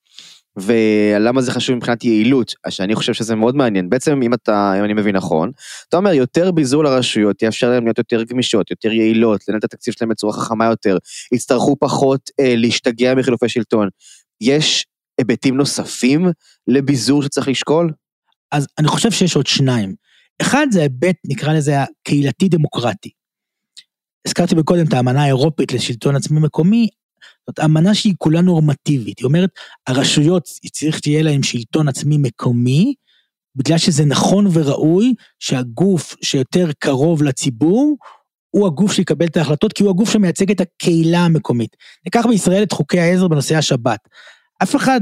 ולמה זה חשוב מבחינת יעילות, שאני חושב שזה מאוד מעניין. בעצם אם אתה, אם אני מבין נכון, אתה אומר יותר ביזור לרשויות, יאפשר להם להיות יותר גמישות, יותר יעילות, לנהל את התקציב שלהם בצורה חכמה יותר, יצטרכו פחות אה, להשתגע מחילופי שלטון. יש היבטים נוספים לביזור שצריך לשקול? אז אני חושב שיש עוד שניים. אחד זה ההיבט, נקרא לזה הקהילתי דמוקרטי. הזכרתי מקודם את האמנה האירופית לשלטון עצמי מקומי, זאת אמנה שהיא כולה נורמטיבית, היא אומרת, הרשויות צריך שתהיה להן שלטון עצמי מקומי, בגלל שזה נכון וראוי שהגוף שיותר קרוב לציבור, הוא הגוף שיקבל את ההחלטות, כי הוא הגוף שמייצג את הקהילה המקומית. ניקח בישראל את חוקי העזר בנושא השבת. אף אחד,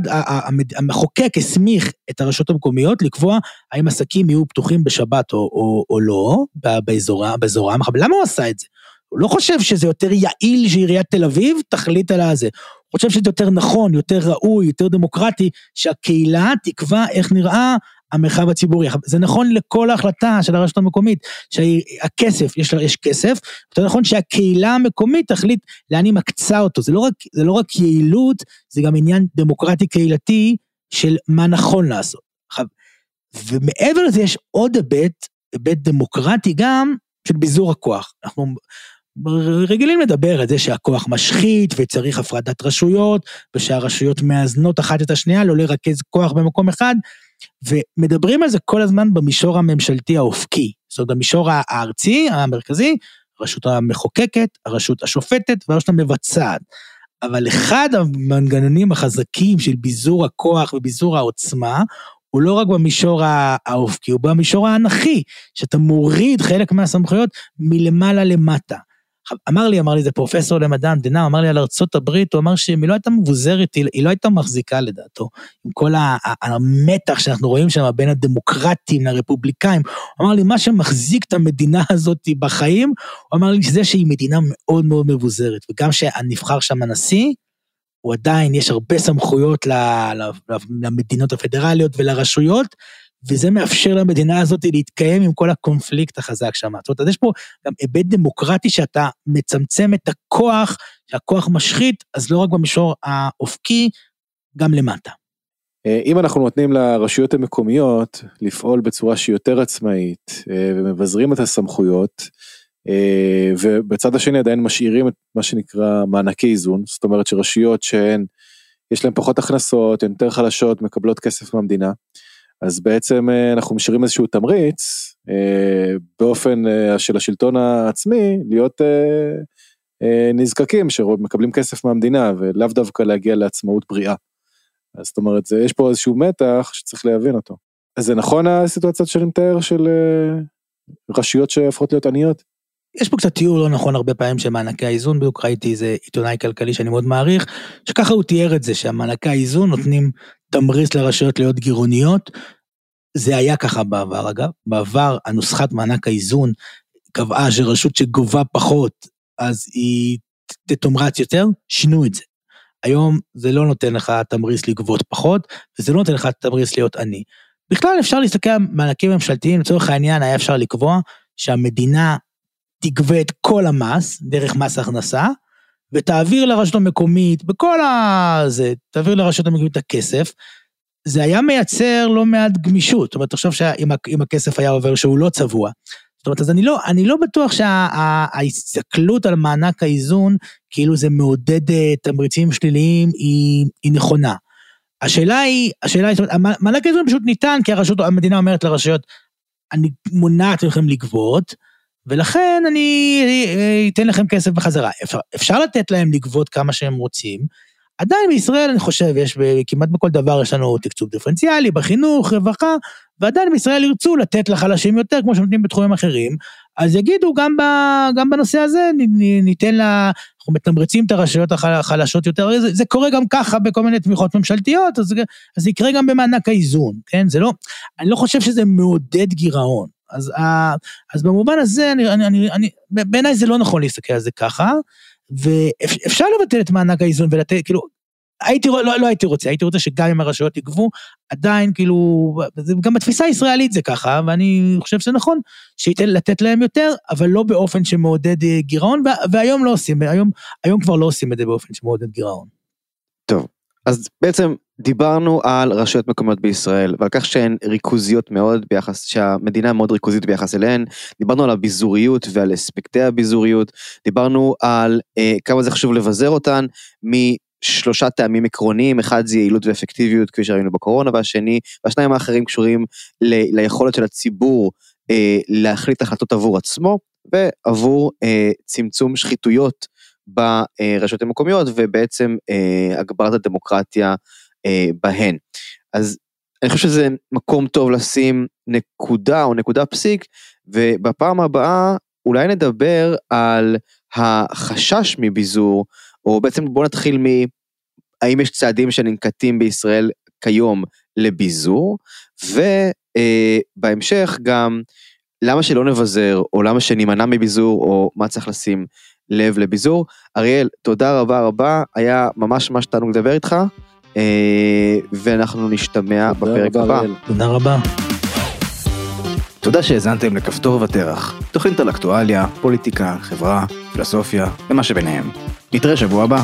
המחוקק הסמיך את הרשויות המקומיות לקבוע האם עסקים יהיו פתוחים בשבת או, או, או לא, באזורם, באזורם, למה הוא עשה את זה? הוא לא חושב שזה יותר יעיל שעיריית תל אביב תחליט על הזה. הוא חושב שזה יותר נכון, יותר ראוי, יותר דמוקרטי, שהקהילה תקבע איך נראה המרחב הציבורי. זה נכון לכל ההחלטה של הרשות המקומית, שהכסף, יש, יש כסף, יותר נכון שהקהילה המקומית תחליט לאן היא מקצה אותו. זה לא, רק, זה לא רק יעילות, זה גם עניין דמוקרטי קהילתי של מה נכון לעשות. ומעבר לזה יש עוד היבט, היבט דמוקרטי גם, של ביזור הכוח. אנחנו רגילים לדבר על זה שהכוח משחית וצריך הפרדת רשויות, ושהרשויות מאזנות אחת את השנייה, לא לרכז כוח במקום אחד, ומדברים על זה כל הזמן במישור הממשלתי האופקי, זאת אומרת במישור הארצי, המרכזי, הרשות המחוקקת, הרשות השופטת והרשות המבצעת. אבל אחד המנגנונים החזקים של ביזור הכוח וביזור העוצמה, הוא לא רק במישור האופקי, הוא במישור האנכי, שאתה מוריד חלק מהסמכויות מלמעלה למטה. אמר לי, אמר לי, זה פרופסור למדע המדינה, אמר לי על ארצות הברית, הוא אמר שאם היא לא הייתה מבוזרת, היא לא הייתה מחזיקה לדעתו, עם כל המתח שאנחנו רואים שם בין הדמוקרטים לרפובליקאים. הוא אמר לי, מה שמחזיק את המדינה הזאת בחיים, הוא אמר לי שזה שהיא מדינה מאוד מאוד מבוזרת, וגם שנבחר שם הנשיא, הוא עדיין, יש הרבה סמכויות למדינות הפדרליות ולרשויות, וזה מאפשר למדינה הזאת להתקיים עם כל הקונפליקט החזק שם. זאת אומרת, אז יש פה גם היבט דמוקרטי שאתה מצמצם את הכוח, שהכוח משחית, אז לא רק במישור האופקי, גם למטה. אה, אם אנחנו נותנים לרשויות המקומיות לפעול בצורה שהיא יותר עצמאית אה, ומבזרים את הסמכויות, אה, ובצד השני עדיין משאירים את מה שנקרא מענקי איזון, זאת אומרת שרשויות שהן, יש להן פחות הכנסות, הן יותר חלשות, מקבלות כסף מהמדינה. אז בעצם אה, אנחנו משאירים איזשהו תמריץ אה, באופן אה, של השלטון העצמי להיות נזקקים שמקבלים כסף מהמדינה ולאו דווקא להגיע לעצמאות בריאה. אז זאת אומרת יש פה איזשהו מתח שצריך להבין אותו. אז זה נכון הסיטואציות שאני מתאר של רשויות שהופכות להיות עניות? יש פה קצת תיאור לא נכון הרבה פעמים של מענקי האיזון, בדיוק ראיתי איזה עיתונאי כלכלי שאני מאוד מעריך, שככה הוא תיאר את זה, שהמענקי האיזון נותנים תמריץ לרשויות להיות גירעוניות. זה היה ככה בעבר אגב, בעבר הנוסחת מענק האיזון קבעה שרשות שגובה פחות, אז היא תתומרץ יותר, שינו את זה. היום זה לא נותן לך תמריץ לגבות פחות, וזה לא נותן לך תמריץ להיות עני. בכלל אפשר להסתכל על מענקים ממשלתיים, לצורך העניין היה אפשר לקבוע שהמדינה תגבה את כל המס, דרך מס הכנסה, ותעביר לרשות המקומית, בכל ה... זה, תעביר לרשות המקומית את הכסף, זה היה מייצר לא מעט גמישות, זאת אומרת, תחשוב שאם הכסף היה עובר שהוא לא צבוע. זאת אומרת, אז אני לא, אני לא בטוח שההסתכלות שה, על מענק האיזון, כאילו זה מעודד אה, תמריצים שליליים, היא, היא נכונה. השאלה היא, השאלה היא, זאת אומרת, מענק האיזון פשוט ניתן, כי הרשות, המדינה אומרת לרשויות, אני מונעת מכם לגבות, ולכן אני אה, אתן לכם כסף בחזרה. אפשר, אפשר לתת להם לגבות כמה שהם רוצים, עדיין בישראל אני חושב, יש כמעט בכל דבר יש לנו תקצוב דיפרנציאלי, בחינוך, רווחה, ועדיין בישראל ירצו לתת לחלשים יותר, כמו שנותנים בתחומים אחרים, אז יגידו גם, ב, גם בנושא הזה, ניתן לה, אנחנו מתמרצים את הרשויות החלשות יותר, זה, זה קורה גם ככה בכל מיני תמיכות ממשלתיות, אז, אז זה יקרה גם במענק האיזון, כן? זה לא, אני לא חושב שזה מעודד גירעון. אז, אז במובן הזה, אני, אני, אני, אני, בעיניי זה לא נכון להסתכל על זה ככה, ואפשר לבטל את מענק האיזון ולתת, כאילו, הייתי, לא, לא הייתי רוצה, הייתי רוצה שגם אם הרשויות יגבו, עדיין כאילו, גם בתפיסה הישראלית זה ככה, ואני חושב שזה נכון, שייתן לתת להם יותר, אבל לא באופן שמעודד אה, גירעון, והיום לא עושים, היום, היום כבר לא עושים את זה באופן שמעודד גירעון. טוב, אז בעצם דיברנו על רשויות מקומיות בישראל ועל כך שהן ריכוזיות מאוד ביחס, שהמדינה מאוד ריכוזית ביחס אליהן, דיברנו על הביזוריות ועל אספקטי הביזוריות, דיברנו על אה, כמה זה חשוב לבזר אותן שלושה טעמים עקרוניים, אחד זה יעילות ואפקטיביות כפי שראינו בקורונה, והשני, והשניים האחרים קשורים ל, ליכולת של הציבור אה, להחליט החלטות עבור עצמו, ועבור אה, צמצום שחיתויות ברשויות המקומיות, ובעצם אה, הגברת הדמוקרטיה אה, בהן. אז אני חושב שזה מקום טוב לשים נקודה או נקודה פסיק, ובפעם הבאה אולי נדבר על החשש מביזור, או בעצם בוא נתחיל מהאם יש צעדים שננקטים בישראל כיום לביזור, ובהמשך גם למה שלא נבזר, או למה שנימנע מביזור, או מה צריך לשים לב לביזור. אריאל, תודה רבה רבה, היה ממש ממש תענוג לדבר איתך, אה, ואנחנו נשתמע בפרק הבא. תודה רבה. תודה שהאזנתם לכפתור ותרח, תוכנית על אקטואליה, פוליטיקה, חברה, פילוסופיה ומה שביניהם. נתראה שבוע הבא.